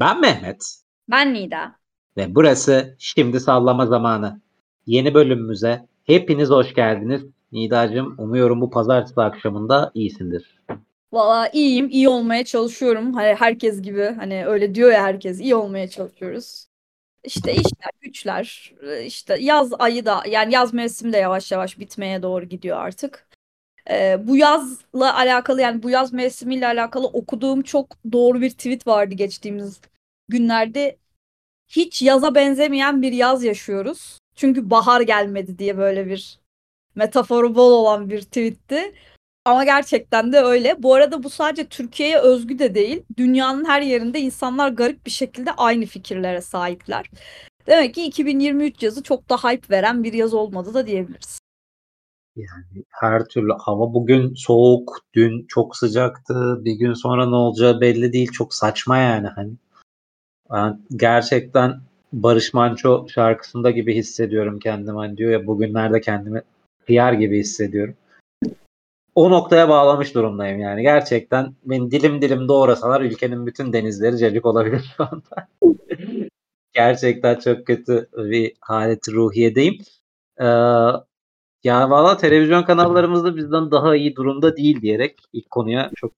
Ben Mehmet. Ben Nida. Ve burası Şimdi Sallama Zamanı. Yeni bölümümüze hepiniz hoş geldiniz. Nidacığım umuyorum bu pazartesi akşamında iyisindir. Valla iyiyim, iyi olmaya çalışıyorum. Hani herkes gibi, hani öyle diyor ya herkes, iyi olmaya çalışıyoruz. İşte işler, güçler, işte yaz ayı da, yani yaz mevsimi de yavaş yavaş bitmeye doğru gidiyor artık. Ee, bu yazla alakalı yani bu yaz mevsimiyle alakalı okuduğum çok doğru bir tweet vardı geçtiğimiz günlerde. Hiç yaza benzemeyen bir yaz yaşıyoruz. Çünkü bahar gelmedi diye böyle bir metaforu bol olan bir tweetti. Ama gerçekten de öyle. Bu arada bu sadece Türkiye'ye özgü de değil. Dünyanın her yerinde insanlar garip bir şekilde aynı fikirlere sahipler. Demek ki 2023 yazı çok da hype veren bir yaz olmadı da diyebiliriz. Yani her türlü hava bugün soğuk, dün çok sıcaktı. Bir gün sonra ne olacağı belli değil. Çok saçma yani hani. Ben gerçekten Barış Manço şarkısında gibi hissediyorum kendimi. Hani diyor ya bugünlerde kendimi hıyar gibi hissediyorum. O noktaya bağlamış durumdayım yani. Gerçekten beni dilim dilim doğrasalar ülkenin bütün denizleri cacık olabilir şu anda. Gerçekten çok kötü bir haleti ruhiyedeyim. Ee, ya valla televizyon kanallarımızda bizden daha iyi durumda değil diyerek ilk konuya çok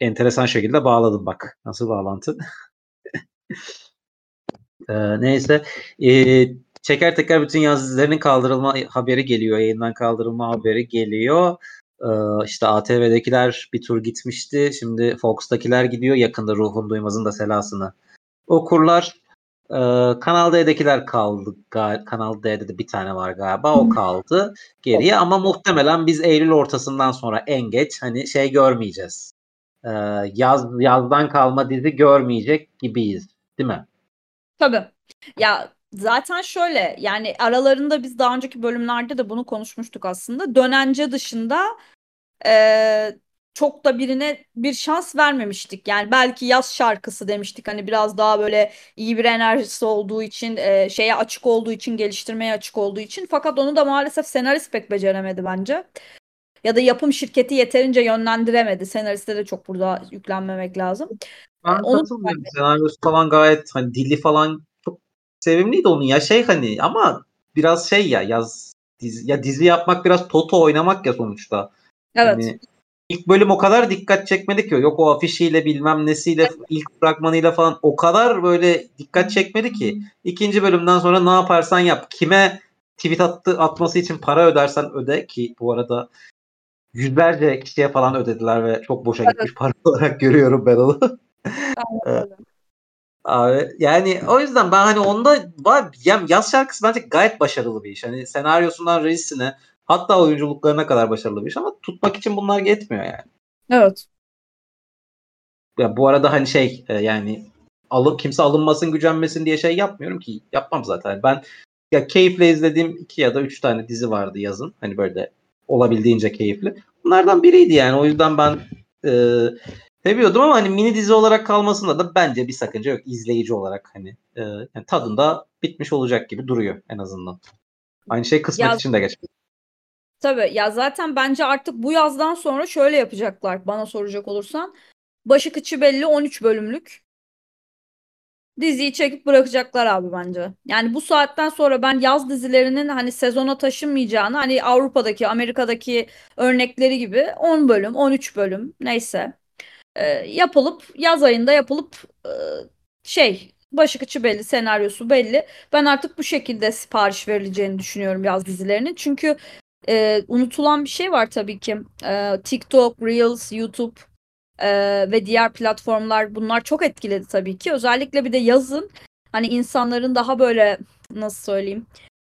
enteresan şekilde bağladım bak. Nasıl bağlantı? ee, neyse. Ee, çeker teker bütün yaz dizilerinin kaldırılma haberi geliyor. Yayından kaldırılma haberi geliyor. Ee, işte ATV'dekiler bir tur gitmişti. Şimdi Fox'takiler gidiyor. Yakında Ruhun Duymaz'ın da selasını okurlar. Ee, Kanal D'dekiler kaldı. Kanal D'de de bir tane var galiba. O kaldı geriye ama muhtemelen biz Eylül ortasından sonra en geç hani şey görmeyeceğiz. Ee, yaz yazdan kalma dizi görmeyecek gibiyiz. Değil mi? Tabii. Ya zaten şöyle yani aralarında biz daha önceki bölümlerde de bunu konuşmuştuk aslında. Dönence dışında e, çok da birine bir şans vermemiştik. Yani belki yaz şarkısı demiştik. Hani biraz daha böyle iyi bir enerjisi olduğu için, e, şeye açık olduğu için, geliştirmeye açık olduğu için. Fakat onu da maalesef senarist pek beceremedi bence. Ya da yapım şirketi yeterince yönlendiremedi. Senariste de çok burada yüklenmemek lazım. Ben ee, katılmıyorum. Senaryosu falan gayet hani dili falan çok sevimliydi onun ya şey hani ama biraz şey ya yaz dizi, ya dizi yapmak biraz toto oynamak ya sonuçta. Evet. Hani ilk bölüm o kadar dikkat çekmedi ki. Yok o afişiyle bilmem nesiyle ilk fragmanıyla falan o kadar böyle dikkat çekmedi ki. ikinci bölümden sonra ne yaparsan yap. Kime tweet attı, atması için para ödersen öde ki bu arada yüzlerce kişiye falan ödediler ve çok boşa evet. gitmiş para olarak görüyorum ben onu. Abi, yani o yüzden ben hani onda var yani yaz şarkısı bence gayet başarılı bir iş. Hani senaryosundan reisine Hatta oyunculuklarına kadar başarılı bir iş ama tutmak için bunlar yetmiyor yani. Evet. Ya bu arada hani şey e, yani alın kimse alınmasın gücenmesin diye şey yapmıyorum ki yapmam zaten. Ben ya keyifle izlediğim iki ya da üç tane dizi vardı yazın. Hani böyle olabildiğince keyifli. Bunlardan biriydi yani. O yüzden ben e, seviyordum ama hani mini dizi olarak kalmasında da bence bir sakınca yok. izleyici olarak hani e, yani tadında bitmiş olacak gibi duruyor en azından. Aynı şey kısmet ya, için de geçerli. Tabii ya zaten bence artık bu yazdan sonra şöyle yapacaklar bana soracak olursan. Başı kıçı belli 13 bölümlük. Diziyi çekip bırakacaklar abi bence. Yani bu saatten sonra ben yaz dizilerinin hani sezona taşınmayacağını hani Avrupa'daki, Amerika'daki örnekleri gibi 10 bölüm, 13 bölüm neyse e, yapılıp yaz ayında yapılıp e, şey başı kıçı belli, senaryosu belli. Ben artık bu şekilde sipariş verileceğini düşünüyorum yaz dizilerinin. Çünkü e, unutulan bir şey var tabii ki. E, TikTok, Reels, YouTube e, ve diğer platformlar bunlar çok etkiledi tabii ki. Özellikle bir de yazın hani insanların daha böyle nasıl söyleyeyim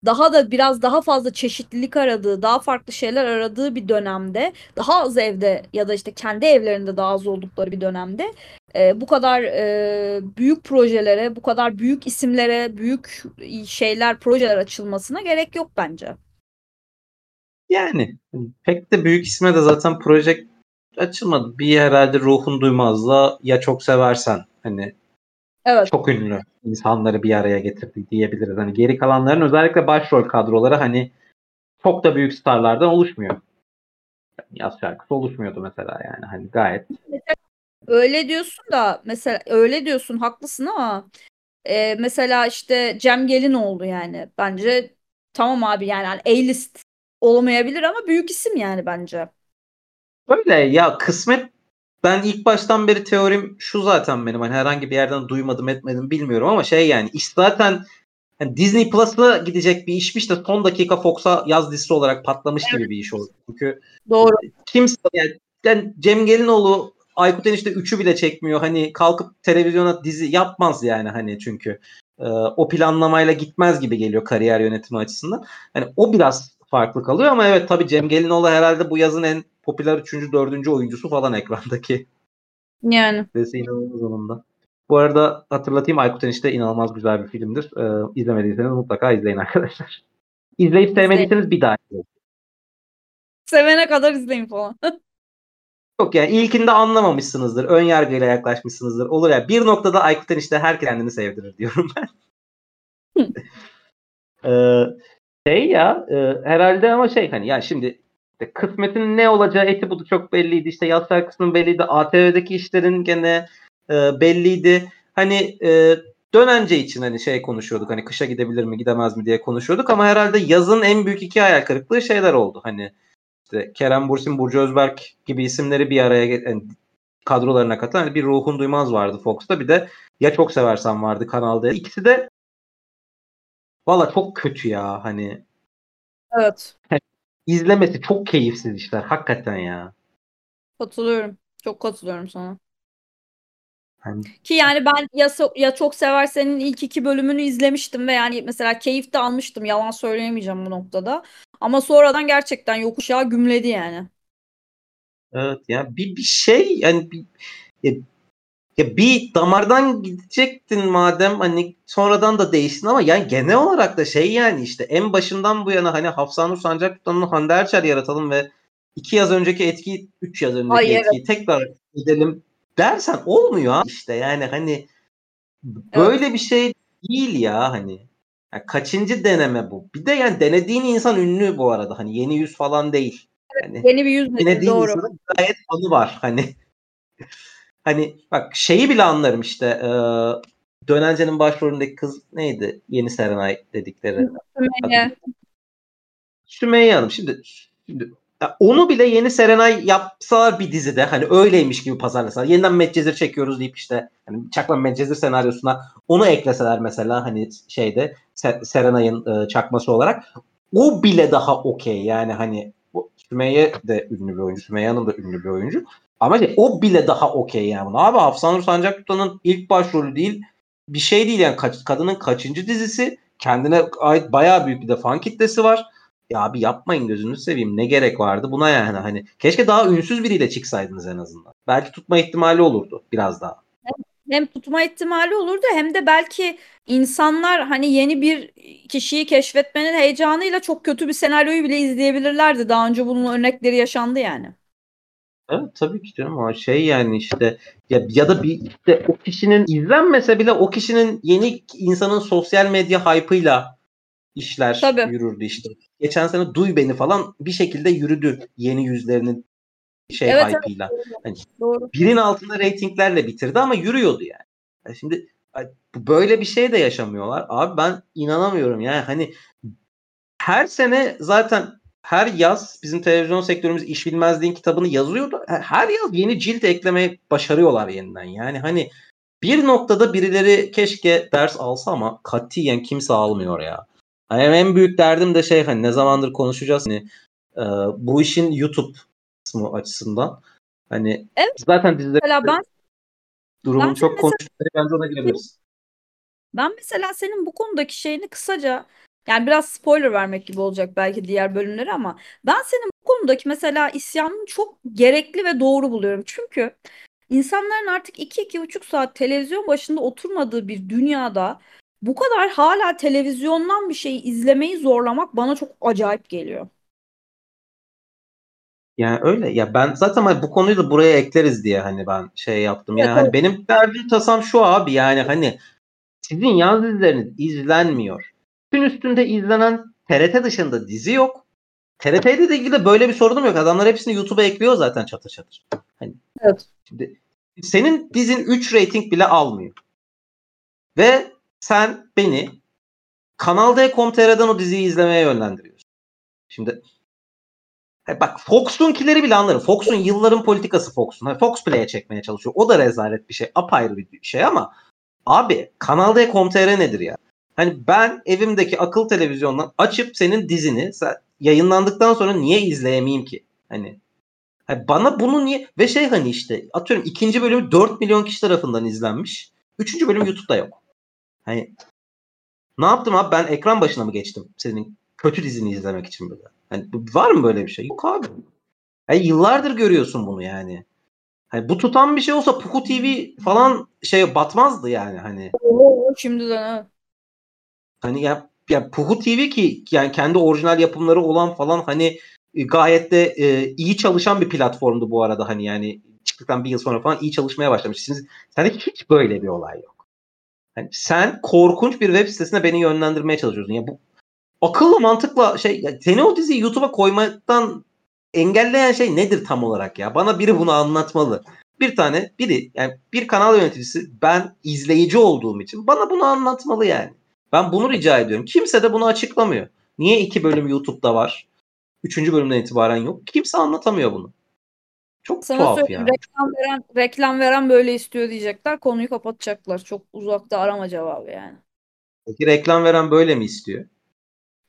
daha da biraz daha fazla çeşitlilik aradığı, daha farklı şeyler aradığı bir dönemde, daha az evde ya da işte kendi evlerinde daha az oldukları bir dönemde e, bu kadar e, büyük projelere, bu kadar büyük isimlere, büyük şeyler, projeler açılmasına gerek yok bence. Yani pek de büyük isme de zaten proje açılmadı. Bir herhalde ruhun duymazla ya çok seversen hani evet. çok ünlü insanları bir araya getirdi diyebiliriz. Hani geri kalanların özellikle başrol kadroları hani çok da büyük starlardan oluşmuyor. Yaz şarkısı oluşmuyordu mesela yani hani gayet Öyle diyorsun da mesela öyle diyorsun haklısın ama e, mesela işte Cem Gelin oldu yani. Bence tamam abi yani hani A-list olamayabilir ama büyük isim yani bence. Öyle ya kısmet ben ilk baştan beri teorim şu zaten benim hani herhangi bir yerden duymadım etmedim bilmiyorum ama şey yani iş zaten yani Disney Plus'a gidecek bir işmiş de son dakika Fox'a yaz dizisi olarak patlamış evet. gibi bir iş oldu. Çünkü Doğru. kimse yani, yani Cem Gelinoğlu Aykut Enişte 3'ü bile çekmiyor. Hani kalkıp televizyona dizi yapmaz yani hani çünkü e, o planlamayla gitmez gibi geliyor kariyer yönetimi açısından. Hani o biraz farklı kalıyor ama evet tabii Cem Gelinoğlu herhalde bu yazın en popüler 3. 4. oyuncusu falan ekrandaki. Yani. Desi inanılmaz onunda. Bu arada hatırlatayım Aykut Enişte inanılmaz güzel bir filmdir. Ee, izlemediyseniz mutlaka izleyin arkadaşlar. İzleyip sevmediyseniz bir daha izleyin. Sevene kadar izleyin falan. Yok yani ilkinde anlamamışsınızdır. Ön yargıyla yaklaşmışsınızdır. Olur ya bir noktada Aykut Enişte her kendini sevdirir diyorum ben. ee, şey ya e, herhalde ama şey hani yani şimdi işte kısmetin ne olacağı eti budu çok belliydi. İşte yaz şarkısının belliydi. ATV'deki işlerin gene e, belliydi. Hani e, dönence için hani şey konuşuyorduk. Hani kışa gidebilir mi gidemez mi diye konuşuyorduk ama herhalde yazın en büyük iki hayal kırıklığı şeyler oldu. Hani işte Kerem Bursin, Burcu Özberk gibi isimleri bir araya yani kadrolarına katan hani bir Ruhun Duymaz vardı Fox'ta. Bir de Ya Çok Seversen vardı kanalda. İkisi de valla çok kötü ya hani. Evet. İzlemesi çok keyifsiz işler hakikaten ya. Katılıyorum. Çok katılıyorum sana. Hani... Ki yani ben ya, so ya çok seversenin ilk iki bölümünü izlemiştim ve yani mesela keyif de almıştım. Yalan söyleyemeyeceğim bu noktada. Ama sonradan gerçekten yokuşağı gümledi yani. Evet ya bir, bir şey yani bir, ya, bir damardan gidecektin madem hani sonradan da değiştin ama yani genel olarak da şey yani işte en başından bu yana hani Hafsanur Sancak tutanını Hande Erçel yaratalım ve iki yaz önceki etkiyi, üç yaz önceki Ay, etkiyi tekrar edelim dersen olmuyor işte yani hani böyle evet. bir şey değil ya hani. Yani kaçıncı deneme bu? Bir de yani denediğin insan ünlü bu arada. Hani yeni yüz falan değil. Yani yeni bir yüz denediğin doğru. insanın gayet fanı var. Hani hani bak şeyi bile anlarım işte e, Dönence'nin başrolündeki kız neydi? Yeni Serenay dedikleri. Sümeyye. Sümeyye Hanım. Şimdi, şimdi onu bile yeni Serenay yapsalar bir dizide hani öyleymiş gibi pazarlasalar. Yeniden Medcezir çekiyoruz deyip işte hani Çakma Medcezir senaryosuna onu ekleseler mesela hani şeyde Serenay'ın e, çakması olarak o bile daha okey yani hani Sümeyye de ünlü bir oyuncu. Sümeyye Hanım da ünlü bir oyuncu. Ama şey, o bile daha okey yani. Bunu. Abi Hafsanur Sancak Tutan'ın ilk başrolü değil bir şey değil yani kaç, kadının kaçıncı dizisi kendine ait bayağı büyük bir de fan kitlesi var ya abi yapmayın gözünü seveyim ne gerek vardı buna yani hani keşke daha ünsüz biriyle çıksaydınız en azından. Belki tutma ihtimali olurdu biraz daha. Hem tutma ihtimali olurdu hem de belki insanlar hani yeni bir kişiyi keşfetmenin heyecanıyla çok kötü bir senaryoyu bile izleyebilirlerdi. Daha önce bunun örnekleri yaşandı yani. Evet tabii ki canım ama şey yani işte ya, ya da bir işte o kişinin izlenmese bile o kişinin yeni insanın sosyal medya hype'ıyla işler Tabii. yürürdü işte. Geçen sene Duy Beni falan bir şekilde yürüdü yeni yüzlerinin şey evet, hype'ıyla. Evet, hani doğru. Birin altında reytinglerle bitirdi ama yürüyordu yani. yani. Şimdi böyle bir şey de yaşamıyorlar. Abi ben inanamıyorum yani hani her sene zaten her yaz bizim televizyon sektörümüz iş bilmezliğin kitabını yazıyordu. Her yaz yeni cilt eklemeyi başarıyorlar yeniden. Yani hani bir noktada birileri keşke ders alsa ama katiyen kimse almıyor ya. Hani en büyük derdim de şey hani ne zamandır konuşacağız hani e, bu işin YouTube kısmı açısından. Hani evet. zaten dizide ben durumun ben çok konuştukları bence ona girebiliriz. Ben mesela senin bu konudaki şeyini kısaca yani biraz spoiler vermek gibi olacak belki diğer bölümleri ama ben senin bu konudaki mesela isyanını çok gerekli ve doğru buluyorum. Çünkü insanların artık 2-2,5 saat televizyon başında oturmadığı bir dünyada bu kadar hala televizyondan bir şey izlemeyi zorlamak bana çok acayip geliyor. Yani öyle ya ben zaten hani bu konuyu da buraya ekleriz diye hani ben şey yaptım. Yani evet, hani benim derdim tasam şu abi yani hani sizin yaz dizileriniz izlenmiyor. Gün üstünde izlenen TRT dışında dizi yok. TRT'de de ilgili de böyle bir sorunum yok. Adamlar hepsini YouTube'a ekliyor zaten çatır çatır. Hani evet. Şimdi Senin dizin 3 rating bile almıyor. Ve sen beni Kanal D.com.tr'den o diziyi izlemeye yönlendiriyorsun. Şimdi bak Fox'unkileri bile anlarım. Fox'un yılların politikası Fox'un. Fox Play'e çekmeye çalışıyor. O da rezalet bir şey. Apayrı bir şey ama abi Kanal D.com.tr nedir ya? Hani ben evimdeki akıl televizyondan açıp senin dizini yayınlandıktan sonra niye izleyemeyeyim ki? Hani, hani bana bunu niye ve şey hani işte atıyorum ikinci bölümü 4 milyon kişi tarafından izlenmiş. Üçüncü bölüm YouTube'da yok. Hani ne yaptım abi ben ekran başına mı geçtim senin kötü dizini izlemek için böyle? Hani var mı böyle bir şey? Yok abi. Yani yıllardır görüyorsun bunu yani. Hani bu tutan bir şey olsa Puku TV falan şey batmazdı yani hani. Oo, şimdiden evet. Hani ya, ya Puhu TV ki yani kendi orijinal yapımları olan falan hani e, gayet de e, iyi çalışan bir platformdu bu arada hani yani çıktıktan bir yıl sonra falan iyi çalışmaya başlamış. Şimdi sende hiç böyle bir olay yok. Yani sen korkunç bir web sitesine beni yönlendirmeye çalışıyorsun. Ya bu akıllı mantıkla şey seni o diziyi YouTube'a koymaktan engelleyen şey nedir tam olarak ya? Bana biri bunu anlatmalı. Bir tane biri yani bir kanal yöneticisi ben izleyici olduğum için bana bunu anlatmalı yani. Ben bunu rica ediyorum. Kimse de bunu açıklamıyor. Niye iki bölüm YouTube'da var? Üçüncü bölümden itibaren yok. Kimse anlatamıyor bunu. Çok Sana tuhaf ya. Reklam veren, reklam veren böyle istiyor diyecekler. Konuyu kapatacaklar. Çok uzakta arama cevabı yani. Peki reklam veren böyle mi istiyor?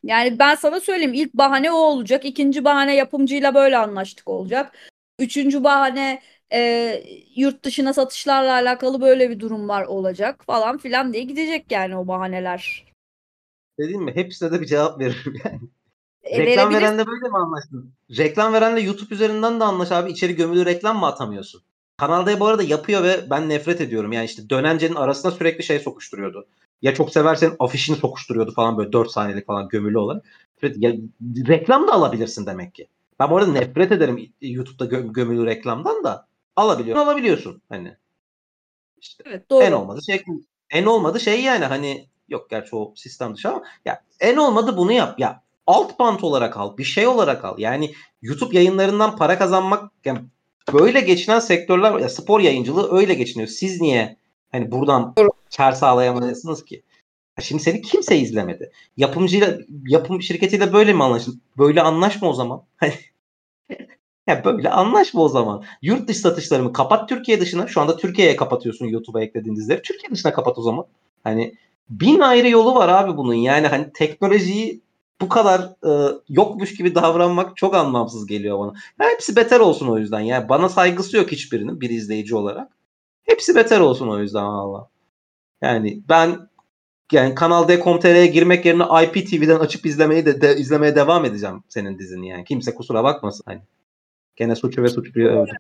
Yani ben sana söyleyeyim. ilk bahane o olacak. İkinci bahane yapımcıyla böyle anlaştık olacak. Üçüncü bahane e, yurt dışına satışlarla alakalı böyle bir durum var olacak falan filan diye gidecek yani o bahaneler. Dediğim mi? Hepsine de bir cevap veririm yani. E, reklam verenle böyle mi anlaştın? Reklam verenle YouTube üzerinden de anlaş abi. İçeri gömülü reklam mı atamıyorsun? Kanalda bu arada yapıyor ve ben nefret ediyorum. Yani işte dönencenin arasına sürekli şey sokuşturuyordu. Ya çok seversen afişini sokuşturuyordu falan böyle 4 saniyelik falan gömülü olarak. Ya, reklam da alabilirsin demek ki. Ben bu arada nefret ederim YouTube'da gö- gömülü reklamdan da alabiliyorsun alabiliyorsun hani. İşte evet, doğru. En olmadı şey en olmadı şey yani hani yok gerçi o sistem dışı ama ya en olmadı bunu yap. Ya alt bant olarak al, bir şey olarak al. Yani YouTube yayınlarından para kazanmak yani böyle geçinen sektörler ya spor yayıncılığı öyle geçiniyor. Siz niye hani buradan kar sağlayamayasınız ki? Şimdi seni kimse izlemedi. Yapımcıyla yapım şirketiyle böyle mi anlaşın? Böyle anlaşma o zaman. Hani ya böyle anlaşma o zaman. Yurt dışı satışlarımı kapat Türkiye dışına. Şu anda Türkiye'ye kapatıyorsun YouTube'a eklediğin dizileri. Türkiye dışına kapat o zaman. Hani bin ayrı yolu var abi bunun. Yani hani teknolojiyi bu kadar e, yokmuş gibi davranmak çok anlamsız geliyor bana. Ya hepsi beter olsun o yüzden. Yani bana saygısı yok hiçbirinin bir izleyici olarak. Hepsi beter olsun o yüzden valla. Yani ben yani Kanal D.com.tr'ye girmek yerine IPTV'den açıp izlemeyi de, de izlemeye devam edeceğim senin dizini yani. Kimse kusura bakmasın hani. Gene suçu ve suçluyu övdüm.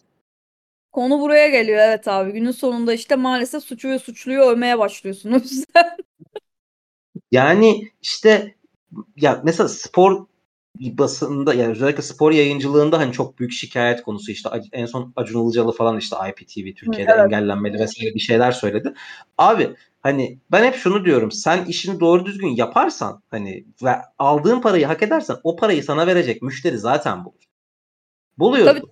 Konu buraya geliyor evet abi. Günün sonunda işte maalesef suçu ve suçluyu övmeye başlıyorsunuz. yani işte ya mesela spor basında yani özellikle spor yayıncılığında hani çok büyük şikayet konusu işte en son Acun Ilıcalı falan işte IPTV Türkiye'de evet. engellenmeli vesaire bir şeyler söyledi. Abi hani ben hep şunu diyorum sen işini doğru düzgün yaparsan hani ve aldığın parayı hak edersen o parayı sana verecek müşteri zaten bulur. Buluyorsun. Tabii.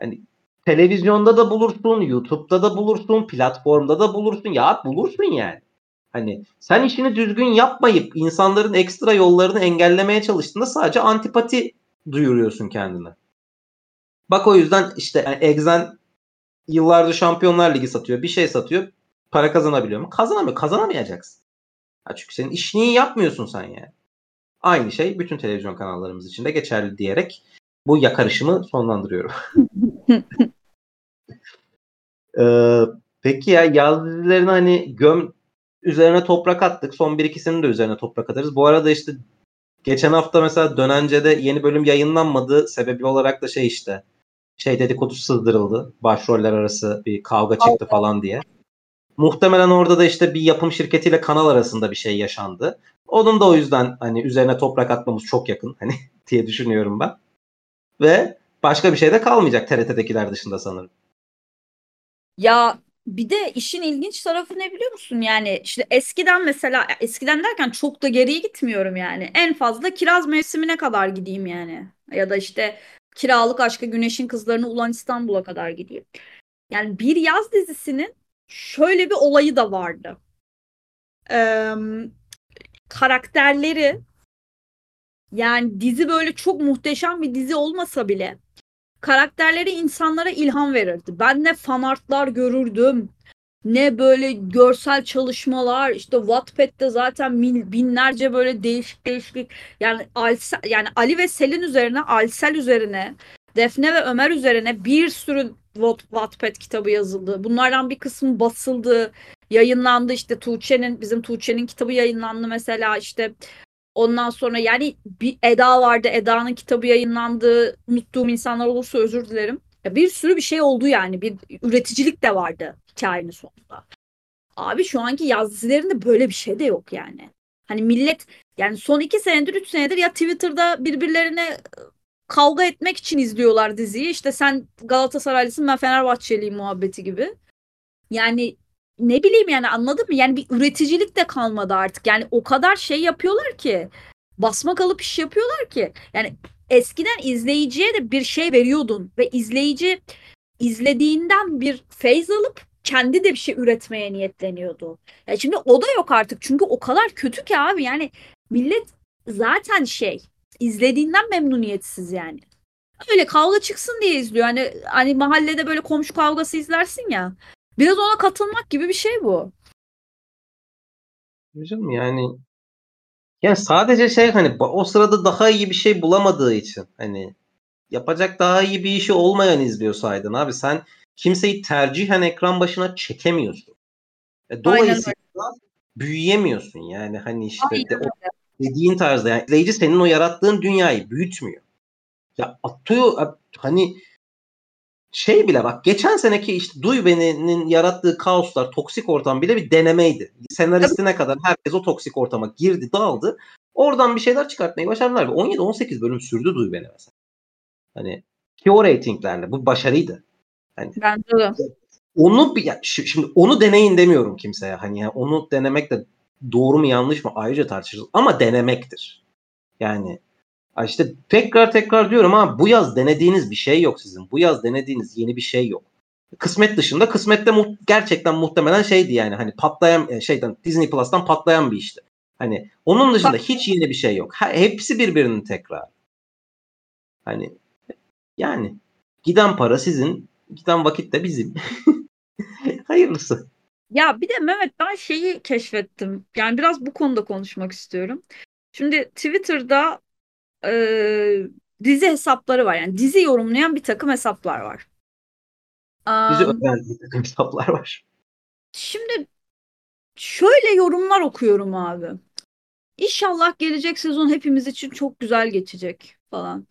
Hani televizyonda da bulursun, YouTube'da da bulursun, platformda da bulursun. Ya bulursun yani. Hani sen işini düzgün yapmayıp insanların ekstra yollarını engellemeye çalıştığında sadece antipati duyuruyorsun kendine. Bak o yüzden işte yani Exen yıllardır Şampiyonlar Ligi satıyor. Bir şey satıyor. Para kazanabiliyor mu? Kazanamıyor. Kazanamayacaksın. Ya çünkü senin işini yapmıyorsun sen yani. Aynı şey bütün televizyon kanallarımız için de geçerli diyerek bu yakarışımı sonlandırıyorum. ee, peki ya yaz dizilerini hani göm üzerine toprak attık. Son bir ikisini de üzerine toprak atarız. Bu arada işte geçen hafta mesela Dönence'de yeni bölüm yayınlanmadı. Sebebi olarak da şey işte şey dedikodu sızdırıldı. Başroller arası bir kavga çıktı falan diye. Muhtemelen orada da işte bir yapım şirketiyle kanal arasında bir şey yaşandı. Onun da o yüzden hani üzerine toprak atmamız çok yakın hani diye düşünüyorum ben. Ve başka bir şey de kalmayacak TRT'dekiler dışında sanırım. Ya bir de işin ilginç tarafı ne biliyor musun? Yani işte eskiden mesela eskiden derken çok da geriye gitmiyorum yani. En fazla kiraz mevsimine kadar gideyim yani. Ya da işte kiralık aşkı güneşin kızlarını Ulan İstanbul'a kadar gideyim. Yani bir yaz dizisinin şöyle bir olayı da vardı. Ee, karakterleri yani dizi böyle çok muhteşem bir dizi olmasa bile karakterleri insanlara ilham verirdi. Ben ne fanartlar görürdüm ne böyle görsel çalışmalar işte Wattpad'de zaten binlerce böyle değişik değişik yani Alsel, yani Ali ve Selin üzerine Alsel üzerine Defne ve Ömer üzerine bir sürü Wattpad kitabı yazıldı. Bunlardan bir kısmı basıldı, yayınlandı. İşte Tuğçe'nin, bizim Tuğçe'nin kitabı yayınlandı mesela işte. Ondan sonra yani bir Eda vardı. Eda'nın kitabı yayınlandı. Unuttuğum insanlar olursa özür dilerim. Ya bir sürü bir şey oldu yani. Bir üreticilik de vardı hikayenin sonunda. Abi şu anki yaz dizilerinde böyle bir şey de yok yani. Hani millet yani son iki senedir, üç senedir ya Twitter'da birbirlerine kavga etmek için izliyorlar diziyi. İşte sen Galatasaraylısın ben Fenerbahçeliyim muhabbeti gibi. Yani ne bileyim yani anladın mı? Yani bir üreticilik de kalmadı artık. Yani o kadar şey yapıyorlar ki basma kalıp iş yapıyorlar ki. Yani eskiden izleyiciye de bir şey veriyordun ve izleyici izlediğinden bir feyz alıp kendi de bir şey üretmeye niyetleniyordu. Ya şimdi o da yok artık çünkü o kadar kötü ki abi yani millet zaten şey izlediğinden memnuniyetsiz yani. Öyle kavga çıksın diye izliyor. Hani hani mahallede böyle komşu kavgası izlersin ya. Biraz ona katılmak gibi bir şey bu. Hocam yani yani sadece şey hani o sırada daha iyi bir şey bulamadığı için hani yapacak daha iyi bir işi olmayan izliyor saydın abi. Sen kimseyi tercihen ekran başına çekemiyorsun. E, dolayısıyla büyüyemiyorsun yani hani işte de, o dediğin tarzda yani izleyici senin o yarattığın dünyayı büyütmüyor. Ya atıyor hani şey bile bak geçen seneki işte Duy Beni'nin yarattığı kaoslar, toksik ortam bile bir denemeydi. Senaristine kadar herkes o toksik ortama girdi, dağıldı. Oradan bir şeyler çıkartmayı başardılar. 17-18 bölüm sürdü Duy Beni mesela. Hani ki o reytinglerle bu başarıydı. Hani, Bence de. Onu ya, şimdi onu deneyin demiyorum kimseye. Hani yani onu denemek de doğru mu yanlış mı ayrıca tartışırız ama denemektir. Yani işte tekrar tekrar diyorum ama bu yaz denediğiniz bir şey yok sizin. Bu yaz denediğiniz yeni bir şey yok. Kısmet dışında kısmette mu- gerçekten muhtemelen şeydi yani hani patlayan e, şeyden Disney Plus'tan patlayan bir işti. Hani onun dışında hiç yeni bir şey yok. Hepsi birbirinin tekrar. Hani yani giden para sizin, giden vakit de bizim. Hayırlısı. Ya bir de Mehmet ben şeyi keşfettim. Yani biraz bu konuda konuşmak istiyorum. Şimdi Twitter'da e, dizi hesapları var. Yani dizi yorumlayan bir takım hesaplar var. Dizi um, özel bir takım hesaplar var. Şimdi şöyle yorumlar okuyorum abi. İnşallah gelecek sezon hepimiz için çok güzel geçecek falan.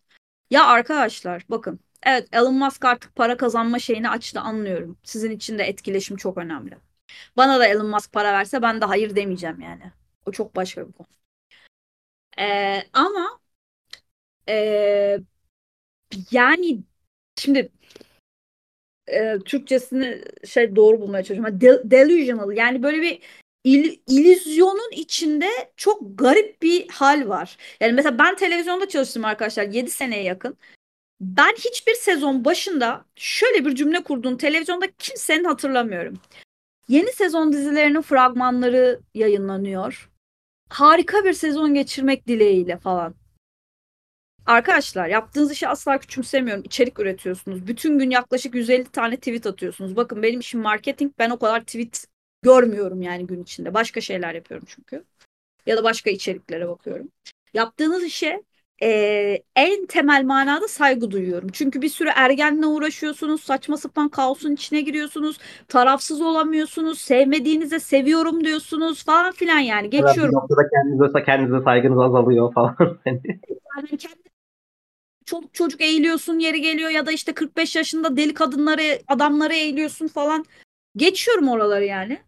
Ya arkadaşlar bakın. Evet Elon Musk artık para kazanma şeyini açtı anlıyorum. Sizin için de etkileşim çok önemli. Bana da Elon Musk para verse ben de hayır demeyeceğim yani. O çok başka bir konu. Ee, ama ee, yani şimdi e, Türkçesini şey doğru bulmaya çalışıyorum. De- delusional yani böyle bir il, illüzyonun içinde çok garip bir hal var. Yani mesela ben televizyonda çalıştım arkadaşlar 7 seneye yakın. Ben hiçbir sezon başında şöyle bir cümle kurduğunu televizyonda kimsenin hatırlamıyorum. Yeni sezon dizilerinin fragmanları yayınlanıyor. Harika bir sezon geçirmek dileğiyle falan. Arkadaşlar yaptığınız işi asla küçümsemiyorum. İçerik üretiyorsunuz. Bütün gün yaklaşık 150 tane tweet atıyorsunuz. Bakın benim işim marketing. Ben o kadar tweet görmüyorum yani gün içinde. Başka şeyler yapıyorum çünkü. Ya da başka içeriklere bakıyorum. Yaptığınız işe e, en temel manada saygı duyuyorum. Çünkü bir sürü ergenle uğraşıyorsunuz, saçma sapan kaosun içine giriyorsunuz, tarafsız olamıyorsunuz, sevmediğinize seviyorum diyorsunuz falan filan yani geçiyorum. Bir noktada kendinize, kendinize saygınız azalıyor falan. yani kendi çoluk çocuk eğiliyorsun yeri geliyor ya da işte 45 yaşında deli kadınları adamları eğiliyorsun falan. Geçiyorum oraları yani.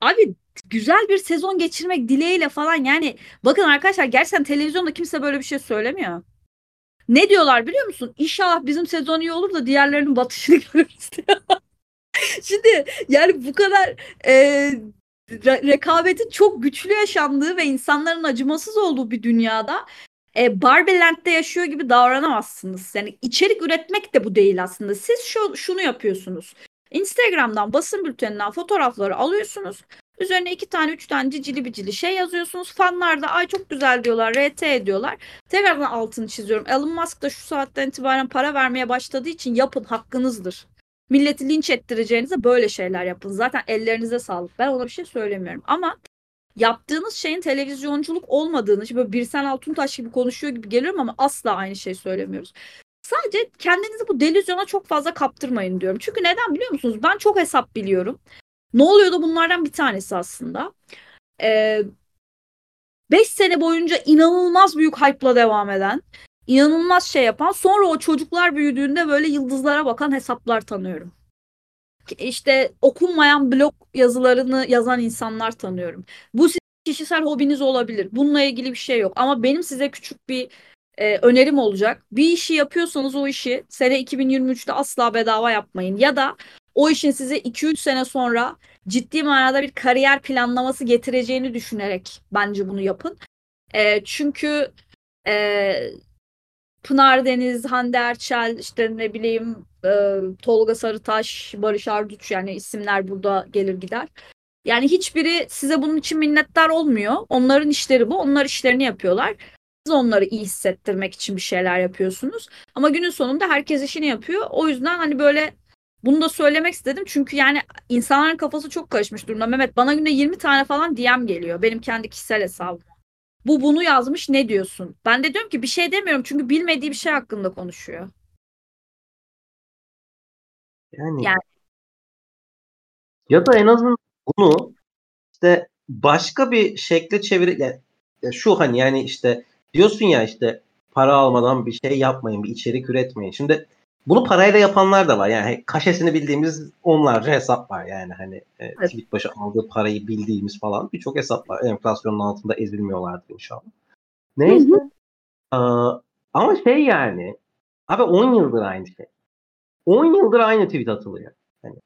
Abi güzel bir sezon geçirmek dileğiyle falan yani bakın arkadaşlar gerçekten televizyonda kimse böyle bir şey söylemiyor. Ne diyorlar biliyor musun? İnşallah bizim sezon iyi olur da diğerlerinin batışını görürüz Şimdi yani bu kadar e, re- rekabetin çok güçlü yaşandığı ve insanların acımasız olduğu bir dünyada e, Barbie Land'de yaşıyor gibi davranamazsınız. Yani içerik üretmek de bu değil aslında. Siz şu şunu yapıyorsunuz. Instagram'dan basın bülteninden fotoğrafları alıyorsunuz. Üzerine iki tane üç tane cicili bicili şey yazıyorsunuz. Fanlar da ay çok güzel diyorlar. RT ediyorlar. Tekrardan altını çiziyorum. Elon Musk da şu saatten itibaren para vermeye başladığı için yapın hakkınızdır. Milleti linç ettireceğinize böyle şeyler yapın. Zaten ellerinize sağlık. Ben ona bir şey söylemiyorum. Ama yaptığınız şeyin televizyonculuk olmadığını, şimdi böyle Birsen Altuntaş gibi konuşuyor gibi geliyorum ama asla aynı şey söylemiyoruz. Sadece kendinizi bu delüzyona çok fazla kaptırmayın diyorum. Çünkü neden biliyor musunuz? Ben çok hesap biliyorum. Ne oluyor da bunlardan bir tanesi aslında. Ee, 5 sene boyunca inanılmaz büyük hype'la devam eden, inanılmaz şey yapan, sonra o çocuklar büyüdüğünde böyle yıldızlara bakan hesaplar tanıyorum. İşte okunmayan blog yazılarını yazan insanlar tanıyorum. Bu kişisel hobiniz olabilir. Bununla ilgili bir şey yok. Ama benim size küçük bir e, önerim olacak. Bir işi yapıyorsanız o işi sene 2023'te asla bedava yapmayın. Ya da o işin size 2-3 sene sonra ciddi manada bir kariyer planlaması getireceğini düşünerek bence bunu yapın. E, çünkü e, Pınar Deniz, Hande Erçel, işte ne bileyim e, Tolga Sarıtaş, Barış Arduç yani isimler burada gelir gider. Yani hiçbiri size bunun için minnettar olmuyor. Onların işleri bu. Onlar işlerini yapıyorlar. Siz onları iyi hissettirmek için bir şeyler yapıyorsunuz. Ama günün sonunda herkes işini yapıyor. O yüzden hani böyle bunu da söylemek istedim. Çünkü yani insanların kafası çok karışmış durumda. Mehmet bana günde 20 tane falan DM geliyor. Benim kendi kişisel hesabım. Bu bunu yazmış ne diyorsun? Ben de diyorum ki bir şey demiyorum çünkü bilmediği bir şey hakkında konuşuyor. Yani, Yani. ya da en azından bunu işte başka bir şekle çevir yani, ya şu hani yani işte diyorsun ya işte para almadan bir şey yapmayın, bir içerik üretmeyin. Şimdi bunu parayla yapanlar da var. Yani kaşesini bildiğimiz onlarca hesap var yani hani e, Evet. tweet başı aldığı parayı bildiğimiz falan birçok hesap var. Enflasyonun altında ezilmiyorlardı inşallah. Neyse. Ee, ama şey yani abi 10 yıldır aynı şey. 10 yıldır aynı tweet atılıyor. Hani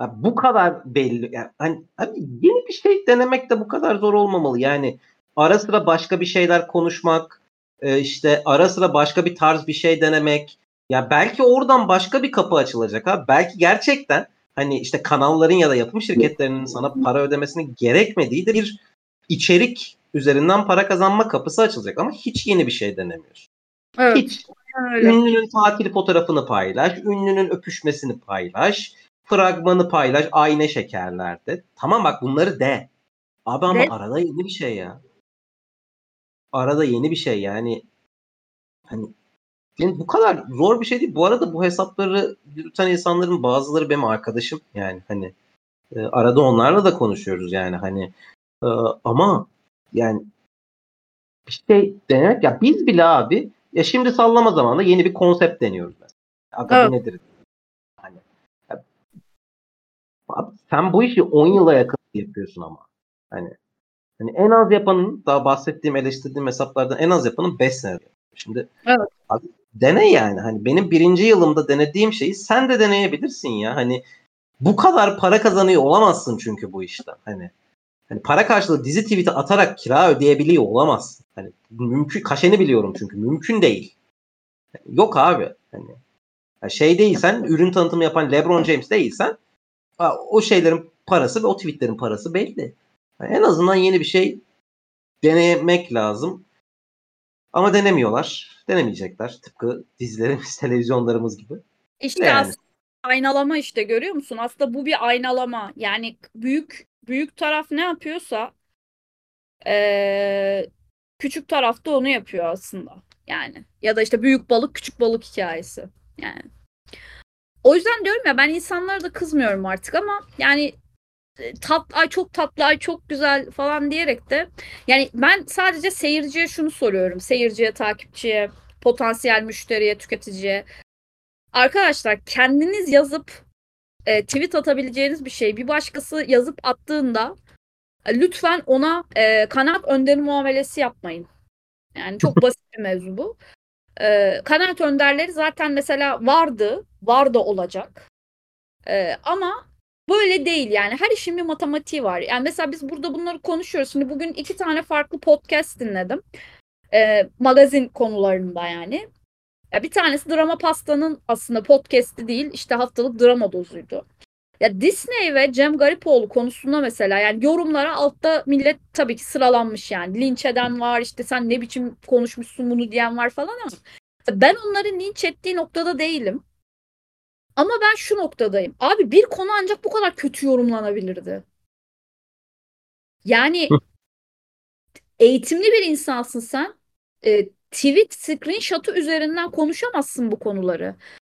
ya bu kadar belli. Yani hani, abi yeni bir şey denemek de bu kadar zor olmamalı. Yani ara sıra başka bir şeyler konuşmak, e, işte ara sıra başka bir tarz bir şey denemek. Ya belki oradan başka bir kapı açılacak ha. Belki gerçekten hani işte kanalların ya da yapım şirketlerinin sana para ödemesini gerekmediği de bir içerik üzerinden para kazanma kapısı açılacak ama hiç yeni bir şey denemiyorsun. Evet. Hiç. Öyle. Ünlünün tatil fotoğrafını paylaş, ünlünün öpüşmesini paylaş, fragmanı paylaş, ayna şekerlerde. Tamam bak bunları de. Abi ama De. arada yeni bir şey ya. Arada yeni bir şey yani. Hani yani bu kadar zor bir şey değil. Bu arada bu hesapları yürüten insanların bazıları benim arkadaşım yani hani e, arada onlarla da konuşuyoruz yani hani e, ama yani bir şey denemek ya biz bile abi ya şimdi sallama zamanında yeni bir konsept deniyoruz. Aga Evet. nedir? Hani ya, abi sen bu işi 10 yıla yakın yapıyorsun ama. Hani hani en az yapanın daha bahsettiğim eleştirdiğim hesaplardan en az yapanın 5 sene. Şimdi Evet. abi, dene yani. Hani benim birinci yılımda denediğim şeyi sen de deneyebilirsin ya. Hani bu kadar para kazanıyor olamazsın çünkü bu işten. Hani hani para karşılığı dizi tweet'i atarak kira ödeyebiliyor olamazsın. Hani mümkün kaşeni biliyorum çünkü mümkün değil. Yok abi. Hani ya şey değilsen, ürün tanıtımı yapan LeBron James değilsen o şeylerin parası ve o tweetlerin parası belli. Yani en azından yeni bir şey denemek lazım. Ama denemiyorlar. Denemeyecekler. Tıpkı dizilerimiz, televizyonlarımız gibi. İşte Yani. aslında aynalama işte görüyor musun? Aslında bu bir aynalama. Yani büyük büyük taraf ne yapıyorsa eee, küçük taraf da onu yapıyor aslında. Yani ya da işte büyük balık küçük balık hikayesi. Yani. O yüzden diyorum ya ben insanlara da kızmıyorum artık ama yani tat ay çok tatlı ay çok güzel falan diyerek de yani ben sadece seyirciye şunu soruyorum. Seyirciye, takipçiye, potansiyel müşteriye, tüketiciye. Arkadaşlar kendiniz yazıp e, tweet atabileceğiniz bir şey bir başkası yazıp attığında e, lütfen ona e, kanaat önderi muamelesi yapmayın. Yani çok basit bir mevzu bu. E, kanaat önderleri zaten mesela vardı, var da olacak. E, ama böyle değil yani her işin bir matematiği var. Yani mesela biz burada bunları konuşuyoruz. Şimdi bugün iki tane farklı podcast dinledim. e, magazin konularında yani. Ya bir tanesi Drama Pasta'nın aslında podcast'i değil işte haftalık drama dozuydu. Ya Disney ve Cem Garipoğlu konusunda mesela yani yorumlara altta millet tabii ki sıralanmış yani. Linç eden var işte sen ne biçim konuşmuşsun bunu diyen var falan ama ben onların linç ettiği noktada değilim. Ama ben şu noktadayım. Abi bir konu ancak bu kadar kötü yorumlanabilirdi. Yani eğitimli bir insansın sen. E, tweet screenshot'ı üzerinden konuşamazsın bu konuları.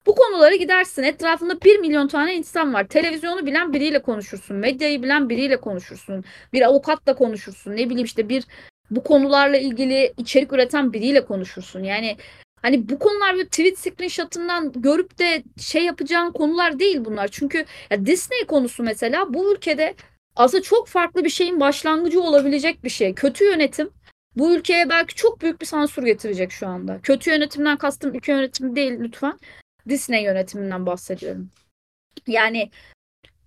Bu konuları gidersin. Etrafında bir milyon tane insan var. Televizyonu bilen biriyle konuşursun. Medyayı bilen biriyle konuşursun. Bir avukatla konuşursun. Ne bileyim işte bir bu konularla ilgili içerik üreten biriyle konuşursun. Yani hani bu konular bir tweet screenshot'ından görüp de şey yapacağın konular değil bunlar. Çünkü ya Disney konusu mesela bu ülkede aslında çok farklı bir şeyin başlangıcı olabilecek bir şey. Kötü yönetim bu ülkeye belki çok büyük bir sansür getirecek şu anda. Kötü yönetimden kastım ülke yönetimi değil lütfen. Disney yönetiminden bahsediyorum. Yani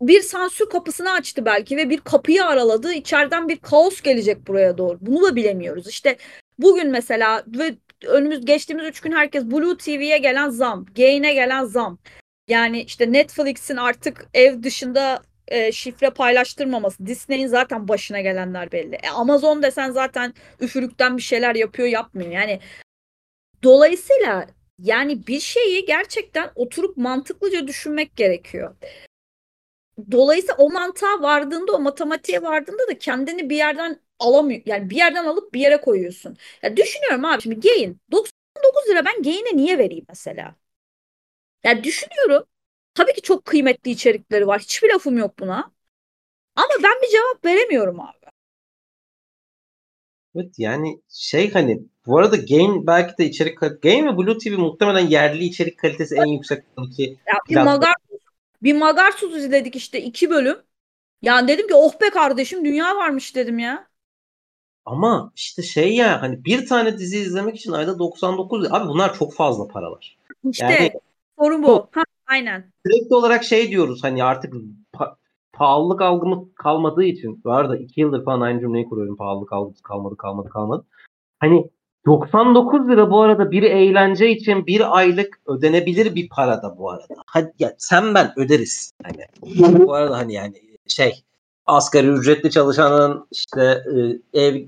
bir sansür kapısını açtı belki ve bir kapıyı araladı. İçeriden bir kaos gelecek buraya doğru. Bunu da bilemiyoruz. İşte bugün mesela ve önümüz geçtiğimiz üç gün herkes Blue TV'ye gelen zam, Gain'e gelen zam. Yani işte Netflix'in artık ev dışında e, şifre paylaştırmaması. Disney'in zaten başına gelenler belli. E, Amazon desen zaten üfürükten bir şeyler yapıyor yapmıyor. Yani dolayısıyla yani bir şeyi gerçekten oturup mantıklıca düşünmek gerekiyor. Dolayısıyla o mantığa vardığında, o matematiğe vardığında da kendini bir yerden alamıyor. Yani bir yerden alıp bir yere koyuyorsun. Ya düşünüyorum abi şimdi gain 99 lira ben gain'e niye vereyim mesela? Yani düşünüyorum. Tabii ki çok kıymetli içerikleri var. Hiçbir lafım yok buna. Ama ben bir cevap veremiyorum abi. Evet yani şey hani bu arada Game belki de içerik Game ve Blue TV muhtemelen yerli içerik kalitesi en yüksek ki. Ya Magarsuz, bir Magarsuz izledik işte iki bölüm. Yani dedim ki oh be kardeşim dünya varmış dedim ya. Ama işte şey ya hani bir tane dizi izlemek için ayda 99 abi bunlar çok fazla paralar. İşte yani, sorun bu. Ha, aynen. Sürekli olarak şey diyoruz hani artık pa- pahalılık algımız kalmadığı için bu arada iki yıldır falan aynı cümleyi kuruyorum pahalılık algısı kalmadı kalmadı kalmadı. Hani 99 lira bu arada bir eğlence için bir aylık ödenebilir bir para da bu arada. Hadi ya sen ben öderiz. Hani bu arada hani yani şey asgari ücretli çalışanın işte e, ev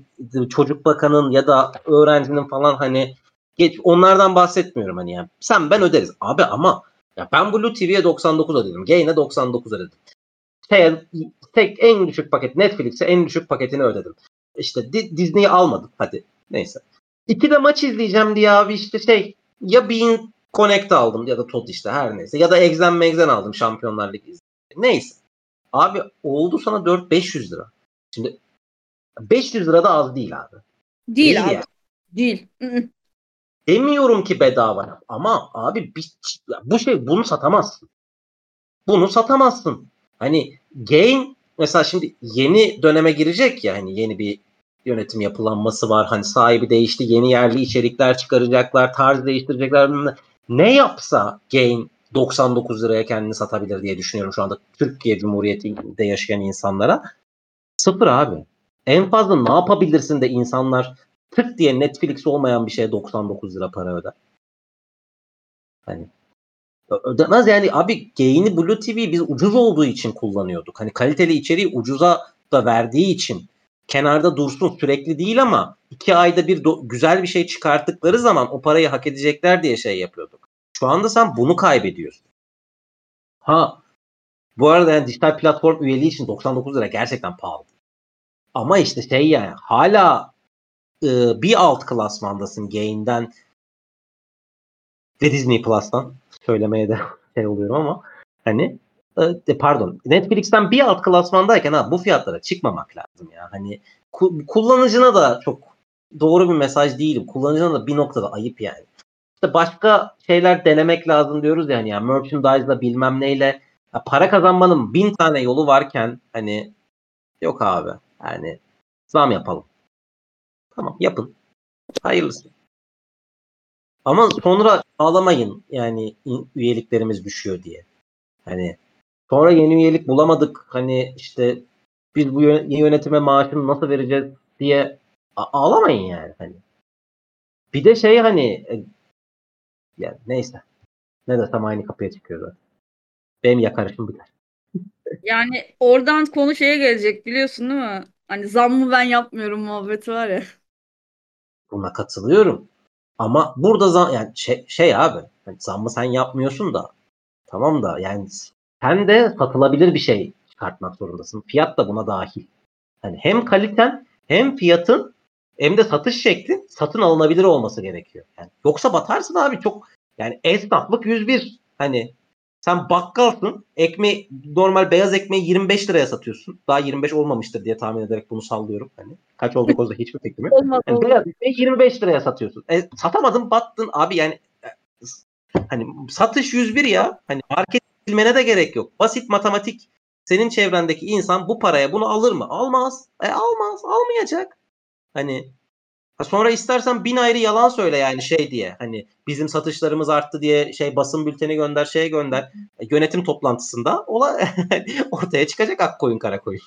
çocuk bakanın ya da öğrencinin falan hani geç onlardan bahsetmiyorum hani yani. Sen ben öderiz. Abi ama ya ben Blue TV'ye 99 ödedim. Gain'e 99 ödedim. Şey, tek en düşük paket Netflix'e en düşük paketini ödedim. İşte Disney'i almadım hadi. Neyse. İki de maç izleyeceğim diye abi işte şey ya Bean Connect aldım ya da Tot işte her neyse. Ya da Exen Megzen aldım Şampiyonlar Ligi Neyse. Abi oldu sana 4-500 lira. Şimdi 500 lira da az değil abi. Değil, değil abi. Yani. Değil. Demiyorum ki bedava ama abi bir, bu şey bunu satamazsın. Bunu satamazsın. Hani gain mesela şimdi yeni döneme girecek ya hani yeni bir yönetim yapılanması var. Hani sahibi değişti, yeni yerli içerikler çıkaracaklar, tarz değiştirecekler. Ne yapsa Gain 99 liraya kendini satabilir diye düşünüyorum şu anda Türkiye Cumhuriyeti'nde yaşayan insanlara. Sıfır abi. En fazla ne yapabilirsin de insanlar tık diye Netflix olmayan bir şeye 99 lira para öder. Hani ödemez yani abi Gain'i Blue TV biz ucuz olduğu için kullanıyorduk. Hani kaliteli içeriği ucuza da verdiği için kenarda dursun sürekli değil ama iki ayda bir do- güzel bir şey çıkarttıkları zaman o parayı hak edecekler diye şey yapıyorduk. Şu anda sen bunu kaybediyorsun. Ha bu arada yani dijital platform üyeliği için 99 lira gerçekten pahalı. Ama işte şey yani hala e, bir alt klasmandasın Gain'den ve Disney Plus'tan söylemeye de şey oluyorum ama hani pardon Netflix'ten bir alt klasmandayken ha bu fiyatlara çıkmamak lazım ya. Hani ku- kullanıcına da çok doğru bir mesaj değilim. Kullanıcına da bir noktada ayıp yani. İşte başka şeyler denemek lazım diyoruz yani ya merchandise'la bilmem neyle ya para kazanmanın bin tane yolu varken hani yok abi yani zam yapalım. Tamam yapın. Hayırlısı. Ama sonra ağlamayın yani üyeliklerimiz düşüyor diye. Hani Sonra yeni üyelik bulamadık. Hani işte biz bu yönetime maaşını nasıl vereceğiz diye ağlamayın yani. Hani Bir de şey hani e, yani neyse. Ne desem aynı kapıya çıkıyor zaten. Benim yakarışım biter. Yani oradan konu şeye gelecek biliyorsun değil mi? Hani zammı ben yapmıyorum muhabbeti var ya. Buna katılıyorum. Ama burada zam yani şey, şey abi hani zammı sen yapmıyorsun da tamam da yani sen de satılabilir bir şey çıkartmak zorundasın. Fiyat da buna dahil. Hani hem kaliten hem fiyatın hem de satış şekli satın alınabilir olması gerekiyor. Yani yoksa batarsın abi çok yani esnaflık 101. Hani sen bakkalsın ekmeği normal beyaz ekmeği 25 liraya satıyorsun. Daha 25 olmamıştır diye tahmin ederek bunu sallıyorum. Hani kaç oldu konusunda hiçbir fikrim yok. Yani beyaz ekmeği 25 liraya satıyorsun. E, satamadın battın abi yani e, hani satış 101 ya. Hani market bilmene de gerek yok. Basit matematik senin çevrendeki insan bu paraya bunu alır mı? Almaz. E almaz. Almayacak. Hani ha sonra istersen bin ayrı yalan söyle yani şey diye. Hani bizim satışlarımız arttı diye şey basın bülteni gönder şeye gönder. E, yönetim toplantısında ola ortaya çıkacak ak koyun kara koyun.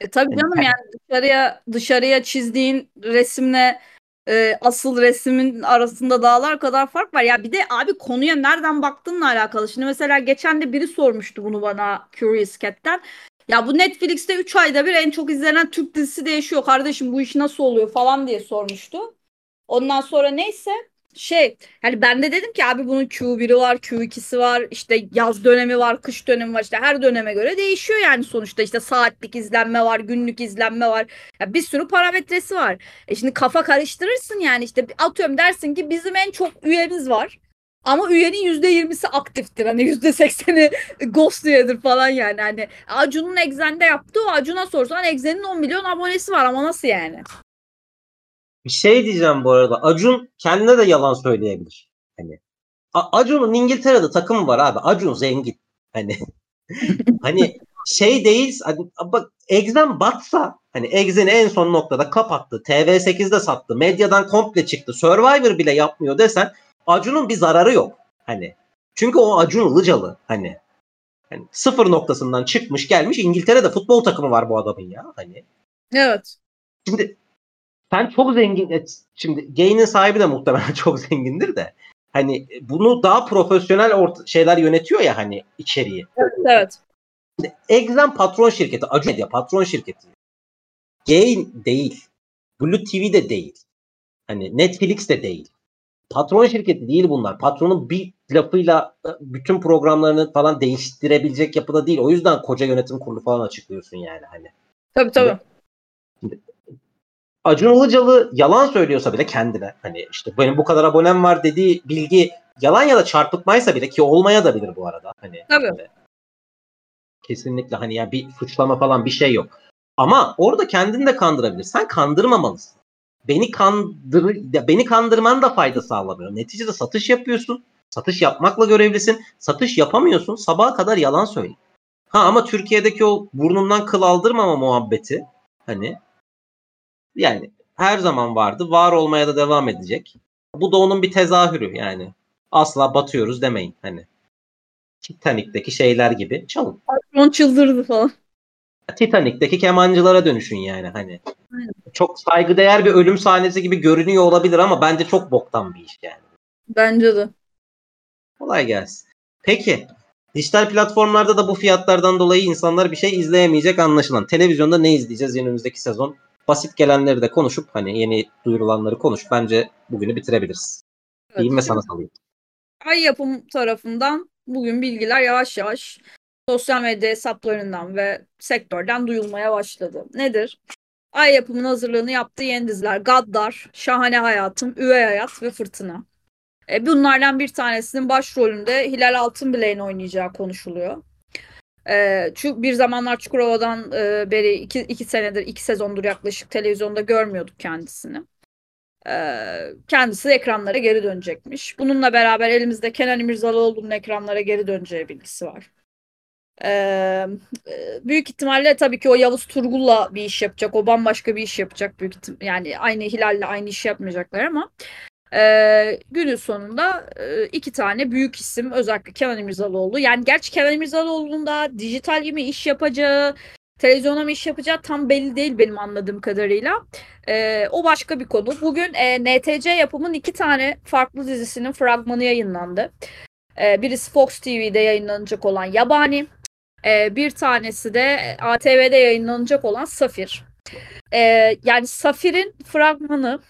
E, tabii canım yani dışarıya dışarıya çizdiğin resimle e, asıl resmin arasında dağlar kadar fark var. Ya bir de abi konuya nereden baktığınla alakalı. Şimdi mesela geçen de biri sormuştu bunu bana Curious Cat'ten. Ya bu Netflix'te 3 ayda bir en çok izlenen Türk dizisi değişiyor kardeşim bu iş nasıl oluyor falan diye sormuştu. Ondan sonra neyse şey hani ben de dedim ki abi bunun Q1'i var Q2'si var işte yaz dönemi var kış dönemi var işte her döneme göre değişiyor yani sonuçta işte saatlik izlenme var günlük izlenme var ya bir sürü parametresi var. E şimdi kafa karıştırırsın yani işte atıyorum dersin ki bizim en çok üyemiz var. Ama üyenin %20'si aktiftir. Hani %80'i ghost üyedir falan yani. Hani Acun'un Exxen'de yaptığı o Acun'a sorsan Exxen'in 10 milyon abonesi var ama nasıl yani? Bir şey diyeceğim bu arada. Acun kendine de yalan söyleyebilir. Hani A- Acun'un İngiltere'de takımı var abi. Acun zengin. Hani hani şey değil hani bak Exxen batsa hani Exxen'i en son noktada kapattı. TV8'de sattı. Medyadan komple çıktı. Survivor bile yapmıyor desen Acun'un bir zararı yok. Hani çünkü o Acun Ilıcalı hani hani sıfır noktasından çıkmış gelmiş İngiltere'de futbol takımı var bu adamın ya hani. Evet. Şimdi sen çok zengin et. Şimdi Gain'in sahibi de muhtemelen çok zengindir de. Hani bunu daha profesyonel orta, şeyler yönetiyor ya hani içeriği. Evet. Exxen patron şirketi. Acun Medya patron şirketi. Gain değil. Blue TV de değil. Hani Netflix de değil. Patron şirketi değil bunlar. Patronun bir lafıyla e, bütün programlarını falan değiştirebilecek yapıda değil. O yüzden koca yönetim kurulu falan açıklıyorsun yani hani. Tabii tabii. Acun Ilıcalı yalan söylüyorsa bile kendine hani işte benim bu kadar abonem var dediği bilgi yalan ya da çarpıtmaysa bile ki olmaya da bilir bu arada. Hani Tabii. e, kesinlikle hani ya bir suçlama falan bir şey yok. Ama orada kendini de kandırabilir. Sen kandırmamalısın. Beni kandır beni kandırman da fayda sağlamıyor. Neticede satış yapıyorsun. Satış yapmakla görevlisin. Satış yapamıyorsun. Sabaha kadar yalan söyle. Ha ama Türkiye'deki o burnundan kıl aldırmama muhabbeti hani yani her zaman vardı. Var olmaya da devam edecek. Bu da onun bir tezahürü yani. Asla batıyoruz demeyin hani. Titanic'teki şeyler gibi çalın. Patron çıldırdı falan. Titanic'teki kemancılara dönüşün yani hani. Aynen. Çok saygıdeğer bir ölüm sahnesi gibi görünüyor olabilir ama bence çok boktan bir iş yani. Bence de. Kolay gelsin. Peki. Dijital platformlarda da bu fiyatlardan dolayı insanlar bir şey izleyemeyecek anlaşılan. Televizyonda ne izleyeceğiz önümüzdeki sezon? Basit gelenleri de konuşup hani yeni duyurulanları konuşup bence bugünü bitirebiliriz. Evet. Diyeyim ve sana salayım. Ay yapım tarafından bugün bilgiler yavaş yavaş sosyal medya hesaplarından ve sektörden duyulmaya başladı. Nedir? Ay yapımın hazırlığını yaptığı yeni diziler Gaddar, Şahane Hayatım, Üvey Hayat ve Fırtına. E, bunlardan bir tanesinin başrolünde Hilal Altınbilek'in oynayacağı konuşuluyor. E, bir zamanlar Çukurova'dan e, beri iki, iki senedir, iki sezondur yaklaşık televizyonda görmüyorduk kendisini. E, kendisi ekranlara geri dönecekmiş. Bununla beraber elimizde Kenan İmirzalıoğlu'nun ekranlara geri döneceği bilgisi var. E, e, büyük ihtimalle tabii ki o Yavuz Turgul'la bir iş yapacak. O bambaşka bir iş yapacak büyük ihtim- Yani aynı Hilal'le aynı işi yapmayacaklar ama ee, günün sonunda e, iki tane büyük isim özellikle Kenan İmirzalıoğlu. Yani gerçi Kenan İmirzalıoğlu'nun da dijital gibi iş yapacağı televizyona mı iş yapacağı tam belli değil benim anladığım kadarıyla. E, o başka bir konu. Bugün e, NTC yapımın iki tane farklı dizisinin fragmanı yayınlandı. E, birisi Fox TV'de yayınlanacak olan Yabani. E, bir tanesi de ATV'de yayınlanacak olan Safir. E, yani Safir'in fragmanı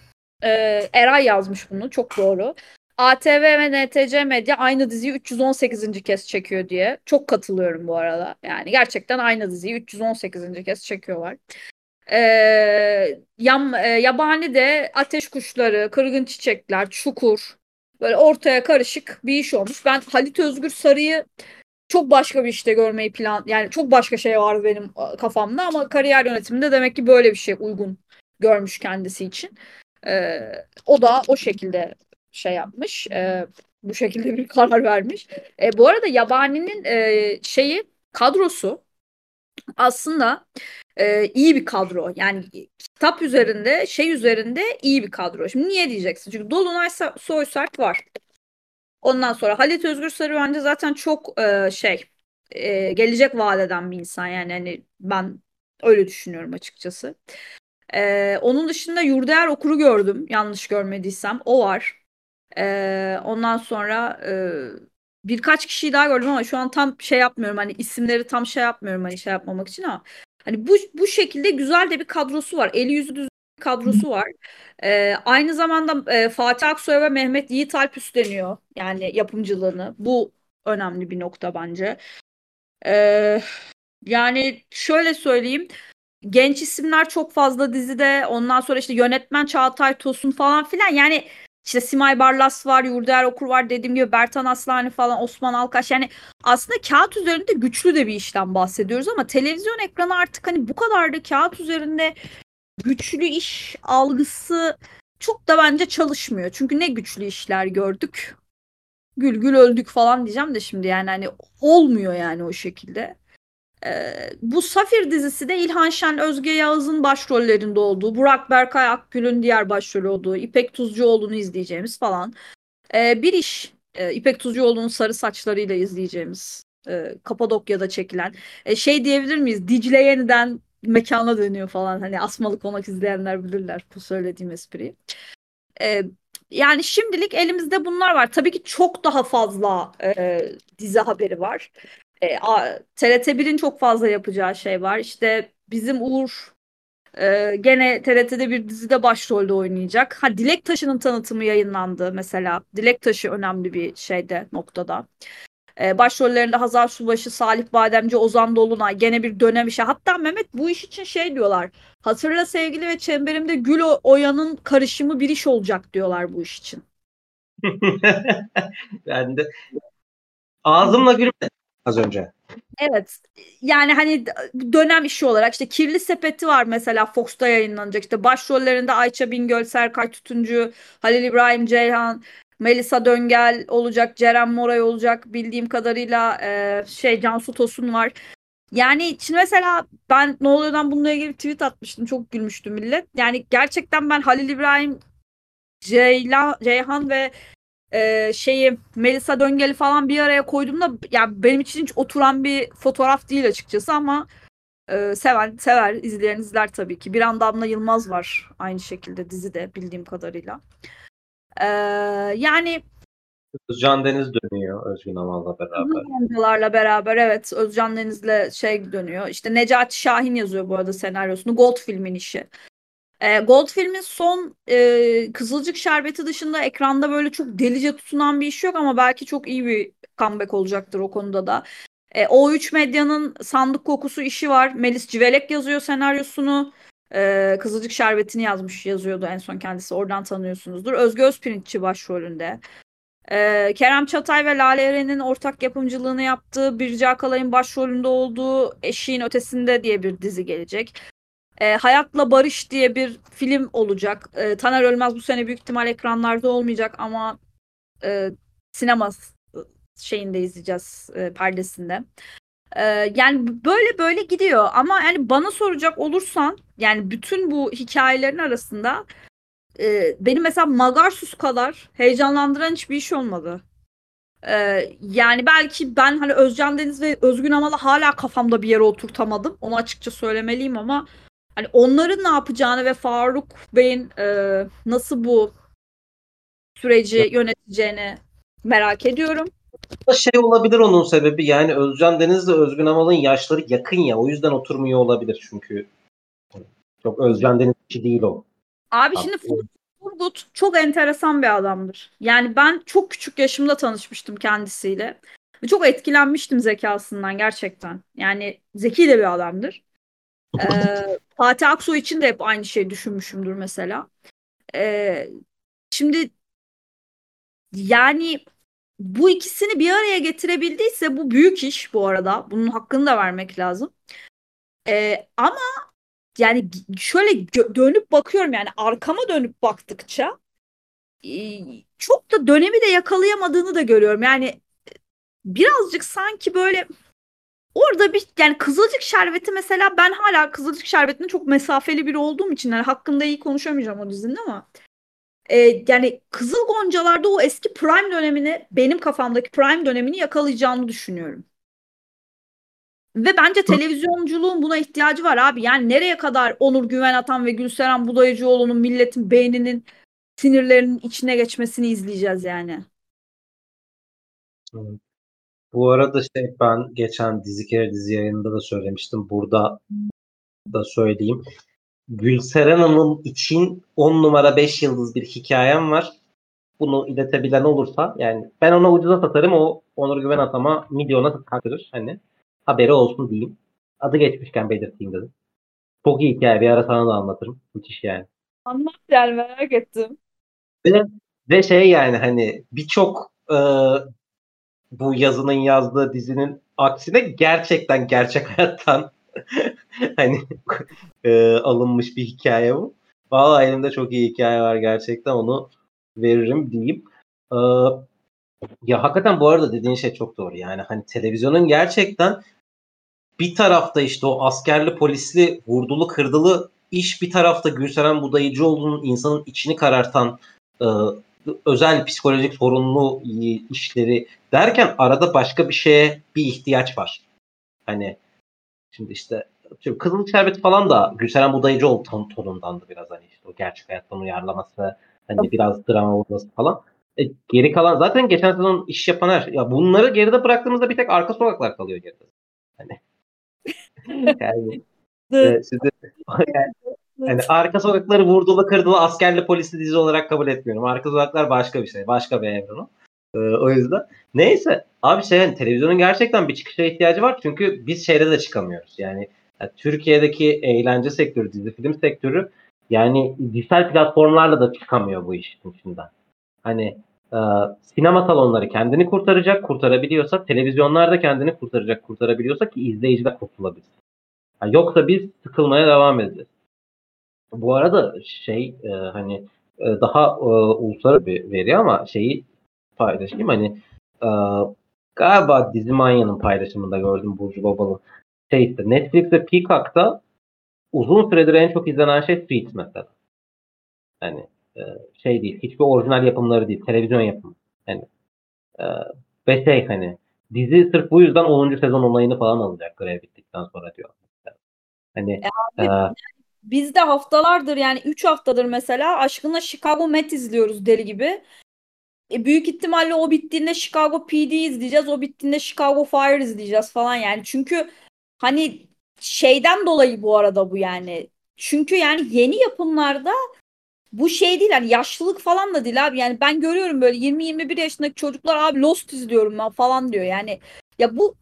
e, Eray yazmış bunu çok doğru. ATV ve NTC Medya aynı diziyi 318. kez çekiyor diye. Çok katılıyorum bu arada. Yani gerçekten aynı diziyi 318. kez çekiyorlar. Ee, yam, e, yabani de Ateş Kuşları, Kırgın Çiçekler, Çukur. Böyle ortaya karışık bir iş olmuş. Ben Halit Özgür Sarı'yı çok başka bir işte görmeyi plan yani çok başka şey var benim kafamda ama kariyer yönetiminde demek ki böyle bir şey uygun görmüş kendisi için. Ee, o da o şekilde şey yapmış. E, bu şekilde bir karar vermiş. E, bu arada Yabani'nin e, şeyi kadrosu aslında e, iyi bir kadro. Yani kitap üzerinde, şey üzerinde iyi bir kadro. Şimdi niye diyeceksin? Çünkü Dolunay Soysert var. Ondan sonra Halit Özgür Sarı bence zaten çok e, şey e, gelecek vadeden bir insan yani hani ben öyle düşünüyorum açıkçası. E, onun dışında Yurdaer Okur'u gördüm yanlış görmediysem o var. Ee, ondan sonra e, birkaç kişiyi daha gördüm ama şu an tam şey yapmıyorum hani isimleri tam şey yapmıyorum hani şey yapmamak için ama hani bu bu şekilde güzel de bir kadrosu var. Eli yüzü düz kadrosu var. Ee, aynı zamanda e, Fatih Aksoy ve Mehmet Yiğitalp üstleniyor yani yapımcılığını. Bu önemli bir nokta bence. Ee, yani şöyle söyleyeyim genç isimler çok fazla dizide. Ondan sonra işte yönetmen Çağatay Tosun falan filan. Yani işte Simay Barlas var, Yurdaer Okur var dediğim gibi Bertan Aslani falan, Osman Alkaş. Yani aslında kağıt üzerinde güçlü de bir işten bahsediyoruz ama televizyon ekranı artık hani bu kadar da kağıt üzerinde güçlü iş algısı çok da bence çalışmıyor. Çünkü ne güçlü işler gördük. Gül gül öldük falan diyeceğim de şimdi yani hani olmuyor yani o şekilde. Ee, bu Safir dizisi de İlhan Şen, Özge Yağız'ın başrollerinde olduğu, Burak Berkay Akgül'ün diğer başrolü olduğu, İpek Tuzcuoğlu'nu izleyeceğimiz falan. Ee, bir iş e, İpek Tuzcuoğlu'nun sarı saçlarıyla izleyeceğimiz e, Kapadokya'da çekilen. E, şey diyebilir miyiz? Dicle yeniden mekana dönüyor falan. Hani asmalı konak izleyenler bilirler bu söylediğim espriyi. E, yani şimdilik elimizde bunlar var. Tabii ki çok daha fazla e, dizi haberi var. E, TRT1'in çok fazla yapacağı şey var. İşte bizim Uğur e, gene TRT'de bir dizide başrolde oynayacak. Ha Dilek Taşı'nın tanıtımı yayınlandı mesela. Dilek Taşı önemli bir şeyde noktada. E, başrollerinde Hazar Subaşı, Salih Bademci, Ozan Dolunay gene bir dönem işi. Hatta Mehmet bu iş için şey diyorlar. Hatırla sevgili ve çemberimde Gül Oya'nın karışımı bir iş olacak diyorlar bu iş için. ben de ağzımla gülmedim az önce. Evet. Yani hani dönem işi olarak işte Kirli Sepeti var mesela Fox'ta yayınlanacak. İşte başrollerinde Ayça Bingöl, Serkay Tutuncu, Halil İbrahim Ceyhan, Melisa Döngel olacak, Ceren Moray olacak bildiğim kadarıyla e, şey Cansu Tosun var. Yani şimdi mesela ben ne oluyordan bununla ilgili tweet atmıştım. Çok gülmüştü millet. Yani gerçekten ben Halil İbrahim Ceylan, Ceyhan ve e, şeyi Melisa Döngel'i falan bir araya koyduğumda ya benim için hiç oturan bir fotoğraf değil açıkçası ama e, seven sever izleyen izler tabii ki. Bir anda Damla Yılmaz var aynı şekilde dizide bildiğim kadarıyla. E, yani Özcan Deniz dönüyor Özgün Amal'la beraber. Oyuncularla beraber evet Özcan Deniz'le şey dönüyor. İşte Necati Şahin yazıyor bu arada senaryosunu. Gold filmin işi. E, Gold filmin son e, Kızılcık Şerbeti dışında ekranda böyle çok delice tutunan bir iş yok ama belki çok iyi bir comeback olacaktır o konuda da. E, O3 Medya'nın Sandık Kokusu işi var. Melis Civelek yazıyor senaryosunu. E, Kızılcık Şerbeti'ni yazmış yazıyordu en son kendisi. Oradan tanıyorsunuzdur. Özgü Özpirinççi başrolünde. Ee, Kerem Çatay ve Lale Eren'in ortak yapımcılığını yaptığı Birce Akalay'ın başrolünde olduğu Eşiğin Ötesinde diye bir dizi gelecek. E, Hayatla Barış diye bir film olacak. E, Taner Ölmez bu sene büyük ihtimal ekranlarda olmayacak ama e, sinema şeyinde izleyeceğiz e, perdesinde. E, yani böyle böyle gidiyor ama yani bana soracak olursan yani bütün bu hikayelerin arasında e, benim mesela Magarsus kadar heyecanlandıran hiçbir iş olmadı. Ee, yani belki ben hani Özcan Deniz ve Özgün Amal'ı hala kafamda bir yere oturtamadım. Onu açıkça söylemeliyim ama hani onların ne yapacağını ve Faruk Bey'in e, nasıl bu süreci yöneteceğini merak ediyorum. Şey olabilir onun sebebi yani Özcan Deniz ile Özgün Amal'ın yaşları yakın ya o yüzden oturmuyor olabilir çünkü çok Özcan Deniz işi değil o. Abi şimdi Abi, Turgut çok enteresan bir adamdır. Yani ben çok küçük yaşımda tanışmıştım kendisiyle. Ve çok etkilenmiştim zekasından gerçekten. Yani zeki de bir adamdır. Ee, Fatih Aksoy için de hep aynı şeyi düşünmüşümdür mesela. Ee, şimdi yani bu ikisini bir araya getirebildiyse bu büyük iş bu arada. Bunun hakkını da vermek lazım. Ee, ama yani şöyle dönüp bakıyorum yani arkama dönüp baktıkça çok da dönemi de yakalayamadığını da görüyorum. Yani birazcık sanki böyle orada bir yani Kızılcık Şerbeti mesela ben hala Kızılcık Şerbeti'ne çok mesafeli biri olduğum için yani hakkında iyi konuşamayacağım o dizinin ama e, yani Kızıl Goncalar'da o eski prime dönemini benim kafamdaki prime dönemini yakalayacağını düşünüyorum. Ve bence televizyonculuğun buna ihtiyacı var abi. Yani nereye kadar Onur Güven Atan ve Gülseren Budayıcıoğlu'nun milletin beyninin sinirlerinin içine geçmesini izleyeceğiz yani. Bu arada şey ben geçen dizi kere dizi yayınında da söylemiştim. Burada da söyleyeyim. Gülseren Hanım için 10 numara 5 yıldız bir hikayem var. Bunu iletebilen olursa yani ben ona ucuza satarım o Onur Güven Atam'a milyona takılır hani haberi olsun diyeyim. Adı geçmişken belirteyim dedim. Çok iyi hikaye. Bir ara sana da anlatırım. Müthiş yani. Anlat yani merak ettim. Ve, ve şey yani hani birçok e, bu yazının yazdığı dizinin aksine gerçekten gerçek hayattan hani e, alınmış bir hikaye bu. Valla elimde çok iyi hikaye var gerçekten onu veririm diyeyim. E, ya hakikaten bu arada dediğin şey çok doğru. Yani hani televizyonun gerçekten bir tarafta işte o askerli polisli vurdulu kırdılı iş bir tarafta Gülseren Budayıcıoğlu'nun insanın içini karartan e, özel psikolojik sorunlu işleri derken arada başka bir şeye bir ihtiyaç var. Hani şimdi işte şimdi Kızılcık Şerbeti falan da Gülseren Budayıcıoğlu ton, tonundandı biraz hani işte o gerçek hayattan uyarlaması hani biraz drama olması falan. E, geri kalan zaten geçen sezon iş yapan her ya bunları geride bıraktığımızda bir tek arka sokaklar kalıyor geride. Hani yani, e, şimdi, yani, yani arka sokakları vurdulu kırdılı askerli polisli dizi olarak kabul etmiyorum. Arka sokaklar başka bir şey. Başka bir evren o. Ee, o yüzden. Neyse. Abi şey televizyonun gerçekten bir çıkışa ihtiyacı var. Çünkü biz şeyde de çıkamıyoruz. Yani, yani Türkiye'deki eğlence sektörü, dizi film sektörü yani dijital platformlarla da çıkamıyor bu işin içinden. Hani e, sinema salonları kendini kurtaracak, kurtarabiliyorsa, televizyonlar da kendini kurtaracak, kurtarabiliyorsa ki izleyici de kurtulabilir. Yani yoksa biz sıkılmaya devam edeceğiz. Bu arada şey e, hani e, daha e, uluslararası bir veri ama şeyi paylaşayım hani e, galiba Dizimanya'nın paylaşımında gördüm Burcu Babal'ın şey Netflix ve Peacock'ta uzun süredir en çok izlenen şey Suits mesela. Hani e, şey değil, hiçbir orijinal yapımları değil, televizyon yapımı. Yani e, ve şey hani dizi sırf bu yüzden 10. sezon onayını falan alacak görev bittikten sonra diyor. Hani e abi, e, biz de haftalardır yani 3 haftadır mesela aşkına Chicago Met izliyoruz deli gibi. E, büyük ihtimalle o bittiğinde Chicago PD izleyeceğiz. O bittiğinde Chicago Fire izleyeceğiz falan yani. Çünkü hani şeyden dolayı bu arada bu yani. Çünkü yani yeni yapımlarda bu şey değil hani yaşlılık falan da değil abi. Yani ben görüyorum böyle 20-21 yaşındaki çocuklar abi Lost izliyorum ben falan diyor. Yani ya bu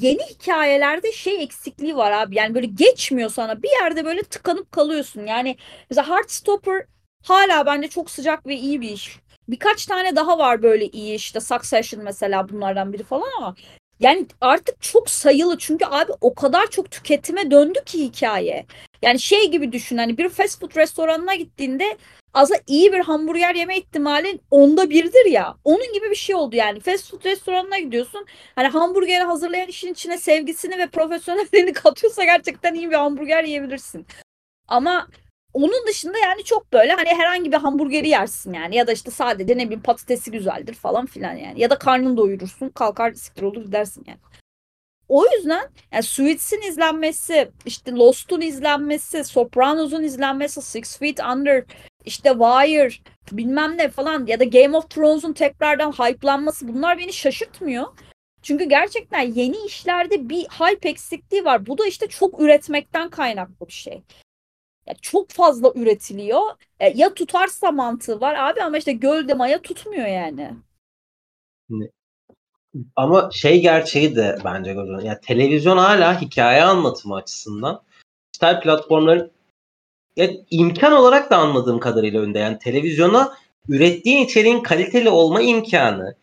yeni hikayelerde şey eksikliği var abi. Yani böyle geçmiyor sana. Bir yerde böyle tıkanıp kalıyorsun. Yani mesela Heartstopper hala bence çok sıcak ve iyi bir iş. Birkaç tane daha var böyle iyi işte Succession mesela bunlardan biri falan ama yani artık çok sayılı çünkü abi o kadar çok tüketime döndü ki hikaye. Yani şey gibi düşün hani bir fast food restoranına gittiğinde aslında iyi bir hamburger yeme ihtimalin onda birdir ya. Onun gibi bir şey oldu yani. Fast food restoranına gidiyorsun. Hani hamburgeri hazırlayan işin içine sevgisini ve profesyonelliğini katıyorsa gerçekten iyi bir hamburger yiyebilirsin. Ama onun dışında yani çok böyle hani herhangi bir hamburgeri yersin yani ya da işte sadece ne bileyim patatesi güzeldir falan filan yani ya da karnını doyurursun kalkar siktir olur dersin yani. O yüzden yani Suits'in izlenmesi, işte Lost'un izlenmesi, Sopranos'un izlenmesi, Six Feet Under, işte Wire, bilmem ne falan ya da Game of Thrones'un tekrardan hype'lanması bunlar beni şaşırtmıyor. Çünkü gerçekten yeni işlerde bir hype eksikliği var. Bu da işte çok üretmekten kaynaklı bir şey. Ya çok fazla üretiliyor. E, ya tutarsa mantığı var abi ama işte gölde maya tutmuyor yani. Ama şey gerçeği de bence önünde. Yani televizyon hala hikaye anlatımı açısından dijital platformların ya imkan olarak da anladığım kadarıyla önde. Yani televizyona ürettiğin içeriğin kaliteli olma imkanı,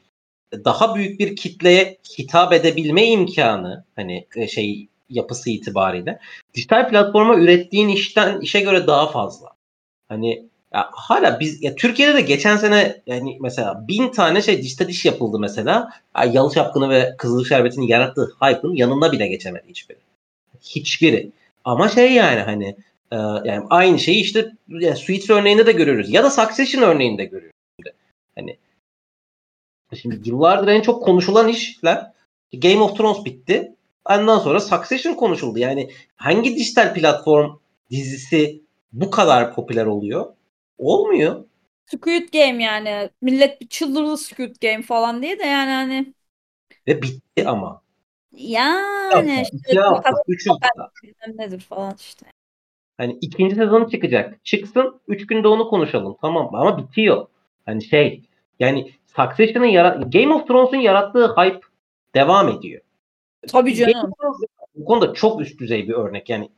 daha büyük bir kitleye hitap edebilme imkanı hani e, şey yapısı itibariyle dijital platforma ürettiğin işten işe göre daha fazla. Hani ya hala biz ya Türkiye'de de geçen sene yani mesela bin tane şey dijital iş yapıldı mesela. Ya Yalı Çapkını ve Kızıl Şerbeti'nin yarattığı hype'ın yanına bile geçemedi hiçbiri. Hiçbiri. Ama şey yani hani e, yani aynı şeyi işte yani Suits örneğinde de görüyoruz. Ya da Succession örneğinde görüyoruz. Hani şimdi yıllardır en çok konuşulan işler Game of Thrones bitti. Ondan sonra Succession konuşuldu. Yani hangi dijital platform dizisi bu kadar popüler oluyor? Olmuyor. Squid Game yani. Millet bir çıldırdı Squid Game falan diye de yani hani. Ve bitti ama. Yani Ya, işte iki hafta, üç hafta. nedir falan işte. Hani ikinci sezon çıkacak. Çıksın. Üç günde onu konuşalım. Tamam ama bitiyor. Hani şey yani Succession'ın yara- Game of Thrones'un yarattığı hype devam ediyor. Tabii canım. bu konuda çok üst düzey bir örnek yani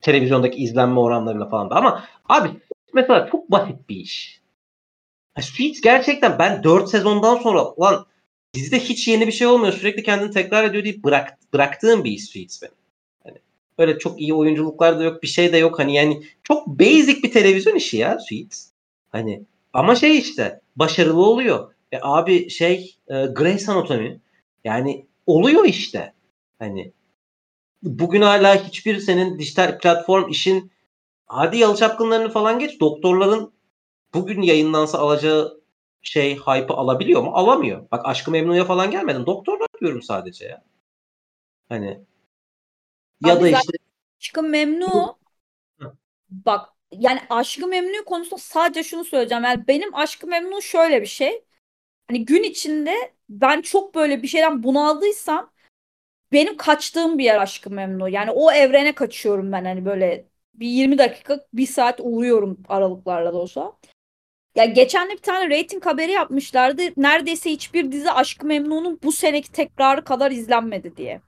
televizyondaki izlenme oranlarıyla falan da ama abi mesela çok basit bir iş. Suits gerçekten ben 4 sezondan sonra lan dizide hiç yeni bir şey olmuyor sürekli kendini tekrar ediyor deyip bırak, bıraktığım bir iş Suits benim. Hani öyle çok iyi oyunculuklar da yok bir şey de yok hani yani çok basic bir televizyon işi ya Suits. Hani ama şey işte başarılı oluyor. E abi şey e, Grey's Anatomy yani oluyor işte. Hani bugün hala hiçbir senin dijital platform işin hadi yalı çapkınlarını falan geç doktorların bugün yayınlansa alacağı şey hype'ı alabiliyor mu? Alamıyor. Bak Aşkı Memnu'ya falan gelmedin. Doktorlar diyorum sadece ya. Hani ya Abi da işte Aşkı Memnu bak yani Aşkı Memnu konusunda sadece şunu söyleyeceğim. Yani benim Aşkı Memnu şöyle bir şey. Hani gün içinde ben çok böyle bir şeyden bunaldıysam benim kaçtığım bir yer Aşkı Memnu. Yani o evrene kaçıyorum ben hani böyle bir 20 dakika bir saat uğruyorum aralıklarla da olsa. Ya geçen de bir tane rating haberi yapmışlardı. Neredeyse hiçbir dizi Aşk-ı Memnun'un bu seneki tekrarı kadar izlenmedi diye.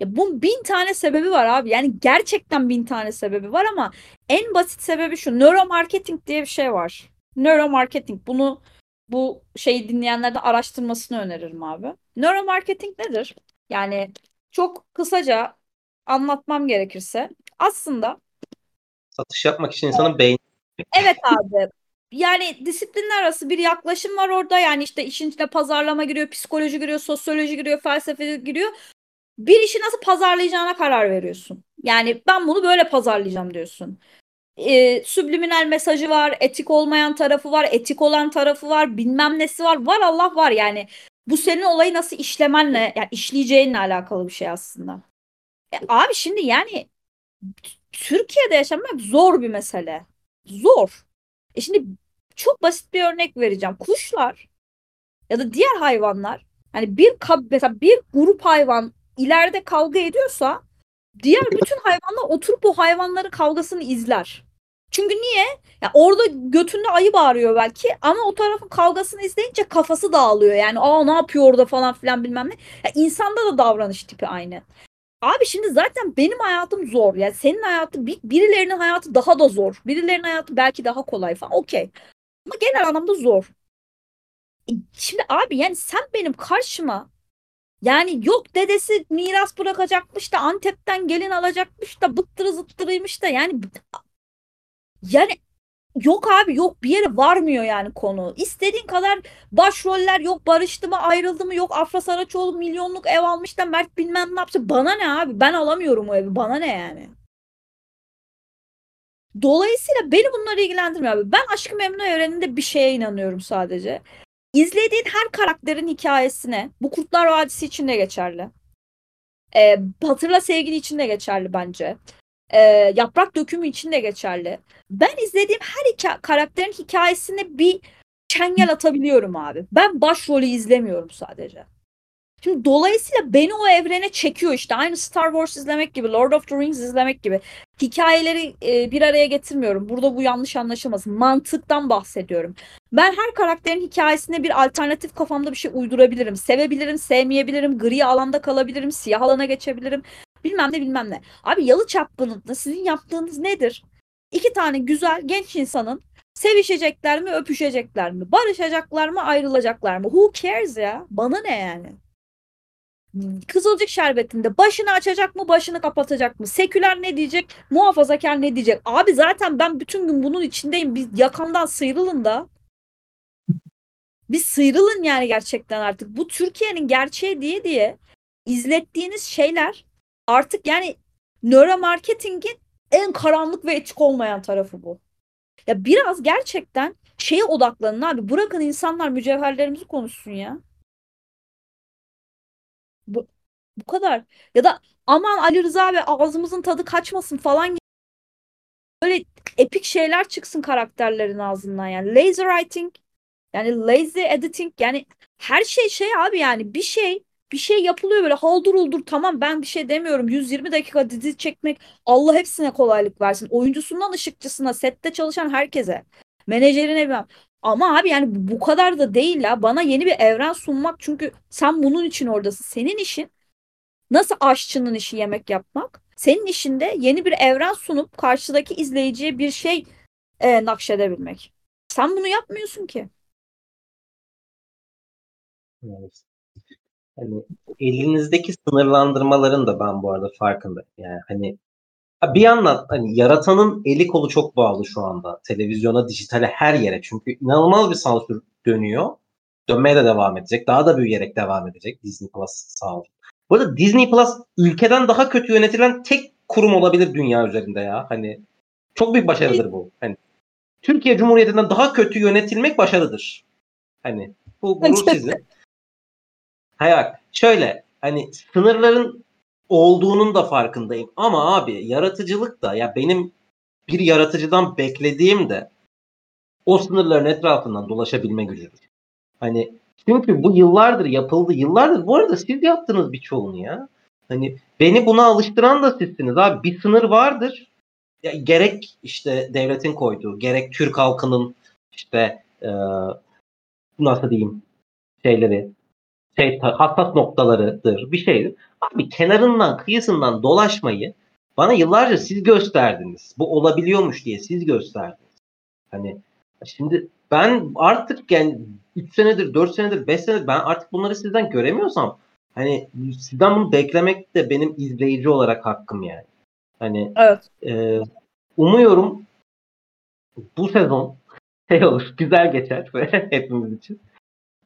Ya bunun bin tane sebebi var abi. Yani gerçekten bin tane sebebi var ama en basit sebebi şu. Nöromarketing diye bir şey var. Nöromarketing. Bunu bu şeyi dinleyenlerden araştırmasını öneririm abi. Nöromarketing nedir? Yani çok kısaca anlatmam gerekirse aslında satış yapmak için insanın beyni Evet abi. Yani disiplinler arası bir yaklaşım var orada. Yani işte işin içine pazarlama giriyor, psikoloji giriyor, sosyoloji giriyor, felsefe giriyor. Bir işi nasıl pazarlayacağına karar veriyorsun. Yani ben bunu böyle pazarlayacağım diyorsun. Ee, subliminal mesajı var, etik olmayan tarafı var, etik olan tarafı var, bilmem nesi var. Var Allah var yani. Bu senin olayı nasıl işlemenle, yani işleyeceğinle alakalı bir şey aslında. E, abi şimdi yani Türkiye'de yaşamak zor bir mesele. Zor. E şimdi çok basit bir örnek vereceğim. Kuşlar ya da diğer hayvanlar hani bir mesela bir grup hayvan ileride kavga ediyorsa diğer bütün hayvanlar oturup o hayvanların kavgasını izler. Çünkü niye? Ya orada götünde ayı bağırıyor belki ama o tarafın kavgasını izleyince kafası dağılıyor. Yani aa ne yapıyor orada falan filan bilmem ne. Ya insanda da davranış tipi aynı. Abi şimdi zaten benim hayatım zor. Yani senin hayatın bir- birilerinin hayatı daha da zor. Birilerinin hayatı belki daha kolay falan. Okey. Ama genel anlamda zor. E, Şimdi abi yani sen benim karşıma yani yok dedesi miras bırakacakmış da Antep'ten gelin alacakmış da bıttırı zıttırıymış da yani yani yok abi yok bir yere varmıyor yani konu. İstediğin kadar başroller yok barıştı mı ayrıldı mı yok Afra Saraçoğlu milyonluk ev almış da Mert bilmem ne yaptı. Bana ne abi ben alamıyorum o evi bana ne yani. Dolayısıyla beni bunlar ilgilendirmiyor abi. Ben Aşk-ı Memnu evreninde bir şeye inanıyorum sadece. İzlediğin her karakterin hikayesine, bu Kurtlar Vadisi için de geçerli. Ee, Hatırla Sevgili için de geçerli bence. Ee, yaprak Dökümü için de geçerli. Ben izlediğim her hika- karakterin hikayesine bir çengel atabiliyorum abi. Ben başrolü izlemiyorum sadece. Şimdi dolayısıyla beni o evrene çekiyor işte. Aynı Star Wars izlemek gibi, Lord of the Rings izlemek gibi. Hikayeleri e, bir araya getirmiyorum. Burada bu yanlış anlaşılmasın. Mantıktan bahsediyorum. Ben her karakterin hikayesine bir alternatif kafamda bir şey uydurabilirim. Sevebilirim, sevmeyebilirim, gri alanda kalabilirim, siyah alana geçebilirim. Bilmem ne bilmem ne. Abi Yalı Çapkını'nda sizin yaptığınız nedir? İki tane güzel genç insanın sevişecekler mi, öpüşecekler mi? Barışacaklar mı, ayrılacaklar mı? Who cares ya? Bana ne yani? Kızılcık şerbetinde başını açacak mı başını kapatacak mı? Seküler ne diyecek? Muhafazakar ne diyecek? Abi zaten ben bütün gün bunun içindeyim. Biz yakamdan sıyrılın da. Biz sıyrılın yani gerçekten artık. Bu Türkiye'nin gerçeği diye diye izlettiğiniz şeyler artık yani nöromarketingin en karanlık ve etik olmayan tarafı bu. Ya biraz gerçekten şeye odaklanın abi. Bırakın insanlar mücevherlerimizi konuşsun ya. Bu, kadar. Ya da aman Ali Rıza ve ağzımızın tadı kaçmasın falan gibi böyle epik şeyler çıksın karakterlerin ağzından yani. Lazy writing yani lazy editing yani her şey şey abi yani bir şey bir şey yapılıyor böyle haldır uldur tamam ben bir şey demiyorum 120 dakika dizi çekmek Allah hepsine kolaylık versin oyuncusundan ışıkçısına sette çalışan herkese menajerine bilmem ama abi yani bu kadar da değil ya. Bana yeni bir evren sunmak çünkü sen bunun için oradasın. Senin işin nasıl aşçının işi yemek yapmak? Senin işinde yeni bir evren sunup karşıdaki izleyiciye bir şey e, nakşedebilmek. Sen bunu yapmıyorsun ki. Evet. Hani elinizdeki sınırlandırmaların da ben bu arada farkındayım. Yani hani bir yandan hani yaratanın eli kolu çok bağlı şu anda. Televizyona, dijitale her yere. Çünkü inanılmaz bir sansür dönüyor. Dönmeye de devam edecek. Daha da büyüyerek devam edecek Disney Plus sağ olsun. Bu arada Disney Plus ülkeden daha kötü yönetilen tek kurum olabilir dünya üzerinde ya. Hani çok büyük başarıdır bu. Hani Türkiye Cumhuriyeti'nden daha kötü yönetilmek başarıdır. Hani bu gurur sizin. Hayır şöyle hani sınırların olduğunun da farkındayım. Ama abi yaratıcılık da ya benim bir yaratıcıdan beklediğim de o sınırların etrafından dolaşabilme gücüdür. Hani çünkü bu yıllardır yapıldı. Yıllardır bu arada siz yaptınız birçoğunu ya. Hani beni buna alıştıran da sizsiniz abi. Bir sınır vardır. Ya, gerek işte devletin koyduğu, gerek Türk halkının işte e, nasıl diyeyim şeyleri, şey, hassas noktalarıdır, bir şeydir. Abi kenarından, kıyısından dolaşmayı bana yıllarca siz gösterdiniz. Bu olabiliyormuş diye siz gösterdiniz. Hani şimdi ben artık yani 3 senedir, 4 senedir, 5 senedir ben artık bunları sizden göremiyorsam hani sizden bunu beklemek de benim izleyici olarak hakkım yani. Hani evet. e, umuyorum bu sezon şey olur, güzel geçer hepimiz için.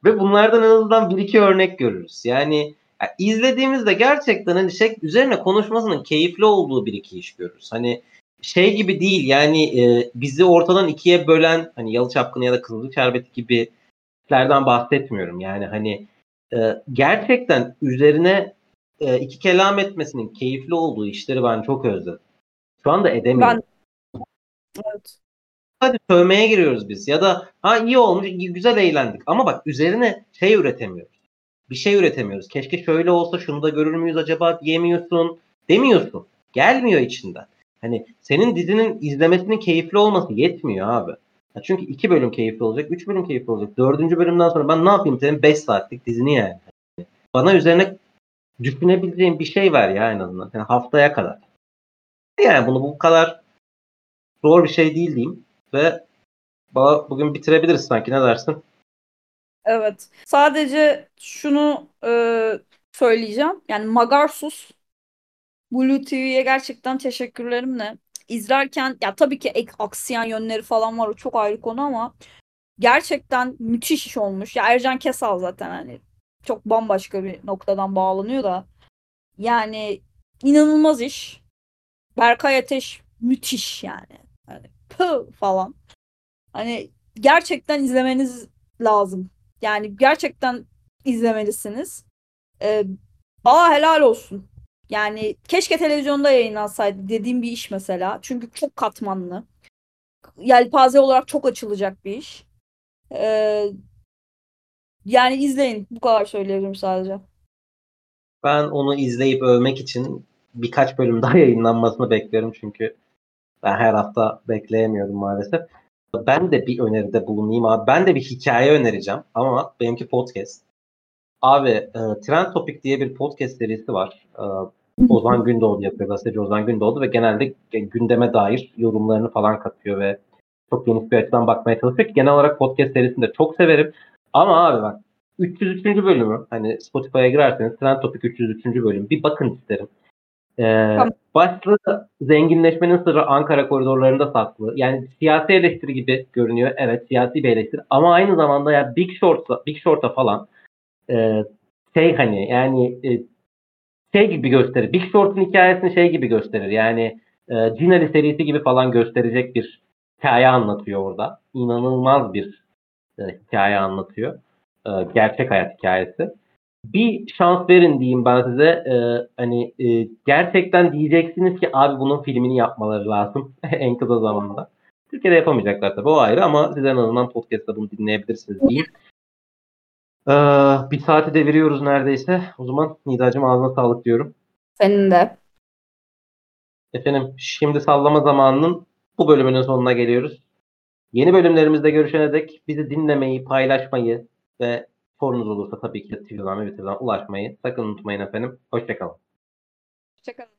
Ve bunlardan en azından bir iki örnek görürüz. Yani yani izlediğimizde gerçekten hani şey üzerine konuşmasının keyifli olduğu bir iki iş görürüz. Hani şey gibi değil yani e, bizi ortadan ikiye bölen hani Yalı Çapkını ya da Kızılcık Şerbeti gibi işlerden bahsetmiyorum. Yani hani e, gerçekten üzerine e, iki kelam etmesinin keyifli olduğu işleri ben çok özledim. Şu anda edemiyorum. Ben... Evet. Hadi sövmeye giriyoruz biz ya da ha iyi olmuş güzel eğlendik ama bak üzerine şey üretemiyoruz bir şey üretemiyoruz. Keşke şöyle olsa şunu da görür müyüz acaba diyemiyorsun. Demiyorsun. Gelmiyor içinden. Hani senin dizinin izlemesinin keyifli olması yetmiyor abi. Çünkü iki bölüm keyifli olacak, üç bölüm keyifli olacak. Dördüncü bölümden sonra ben ne yapayım senin beş saatlik dizini yani. Bana üzerine düşünebileceğim bir şey ver ya en azından. Yani haftaya kadar. Yani bunu bu kadar zor bir şey değil diyeyim. Ve bugün bitirebiliriz sanki ne dersin? Evet. Sadece şunu e, söyleyeceğim. Yani Magarsus Blue TV'ye gerçekten teşekkürlerimle. İzlerken ya tabii ki ek aksiyen yönleri falan var. O çok ayrı konu ama gerçekten müthiş iş olmuş. Ya Ercan Kesal zaten hani çok bambaşka bir noktadan bağlanıyor da. Yani inanılmaz iş. Berkay Ateş müthiş yani. Hani pı falan. Hani gerçekten izlemeniz lazım. Yani gerçekten izlemelisiniz. Ee, bana helal olsun. Yani keşke televizyonda yayınlansaydı dediğim bir iş mesela. Çünkü çok katmanlı. Yelpaze olarak çok açılacak bir iş. Ee, yani izleyin. Bu kadar söyleyebilirim sadece. Ben onu izleyip övmek için birkaç bölüm daha yayınlanmasını bekliyorum çünkü ben her hafta bekleyemiyorum maalesef. Ben de bir öneride bulunayım abi. Ben de bir hikaye önereceğim ama benimki podcast. Abi e, Trend Topic diye bir podcast serisi var. E, Ozan Gündoğdu yapıyor. Gazeteci Ozan Gündoğdu ve genelde gündeme dair yorumlarını falan katıyor ve çok geniş bir açıdan bakmaya çalışıyor ki genel olarak podcast serisini de çok severim. Ama abi bak 303. bölümü hani Spotify'a girerseniz Trend Topic 303. bölüm bir bakın isterim. Ee, tamam. Başlığı zenginleşmenin sırrı Ankara koridorlarında saklı. Yani siyasi eleştiri gibi görünüyor. Evet siyasi bir eleştiri. Ama aynı zamanda ya Big Short'a, Big Short'a falan e, şey hani yani e, şey gibi gösterir. Big Short'un hikayesini şey gibi gösterir. Yani e, Cinali serisi gibi falan gösterecek bir hikaye anlatıyor orada. İnanılmaz bir e, hikaye anlatıyor. E, gerçek hayat hikayesi. Bir şans verin diyeyim ben size. E, hani e, gerçekten diyeceksiniz ki abi bunun filmini yapmaları lazım en kısa zamanda. Türkiye'de yapamayacaklar tabii o ayrı ama siz en azından podcast'ta bunu dinleyebilirsiniz diyeyim. Ee, bir saati deviriyoruz neredeyse. O zaman Nidacığım ağzına sağlık diyorum. Senin de. Efendim şimdi sallama zamanının bu bölümünün sonuna geliyoruz. Yeni bölümlerimizde görüşene dek bizi dinlemeyi, paylaşmayı ve sorunuz olursa tabii ki Twitter'dan ve Twitter'dan ulaşmayı sakın unutmayın efendim. Hoşçakalın. Hoşçakalın.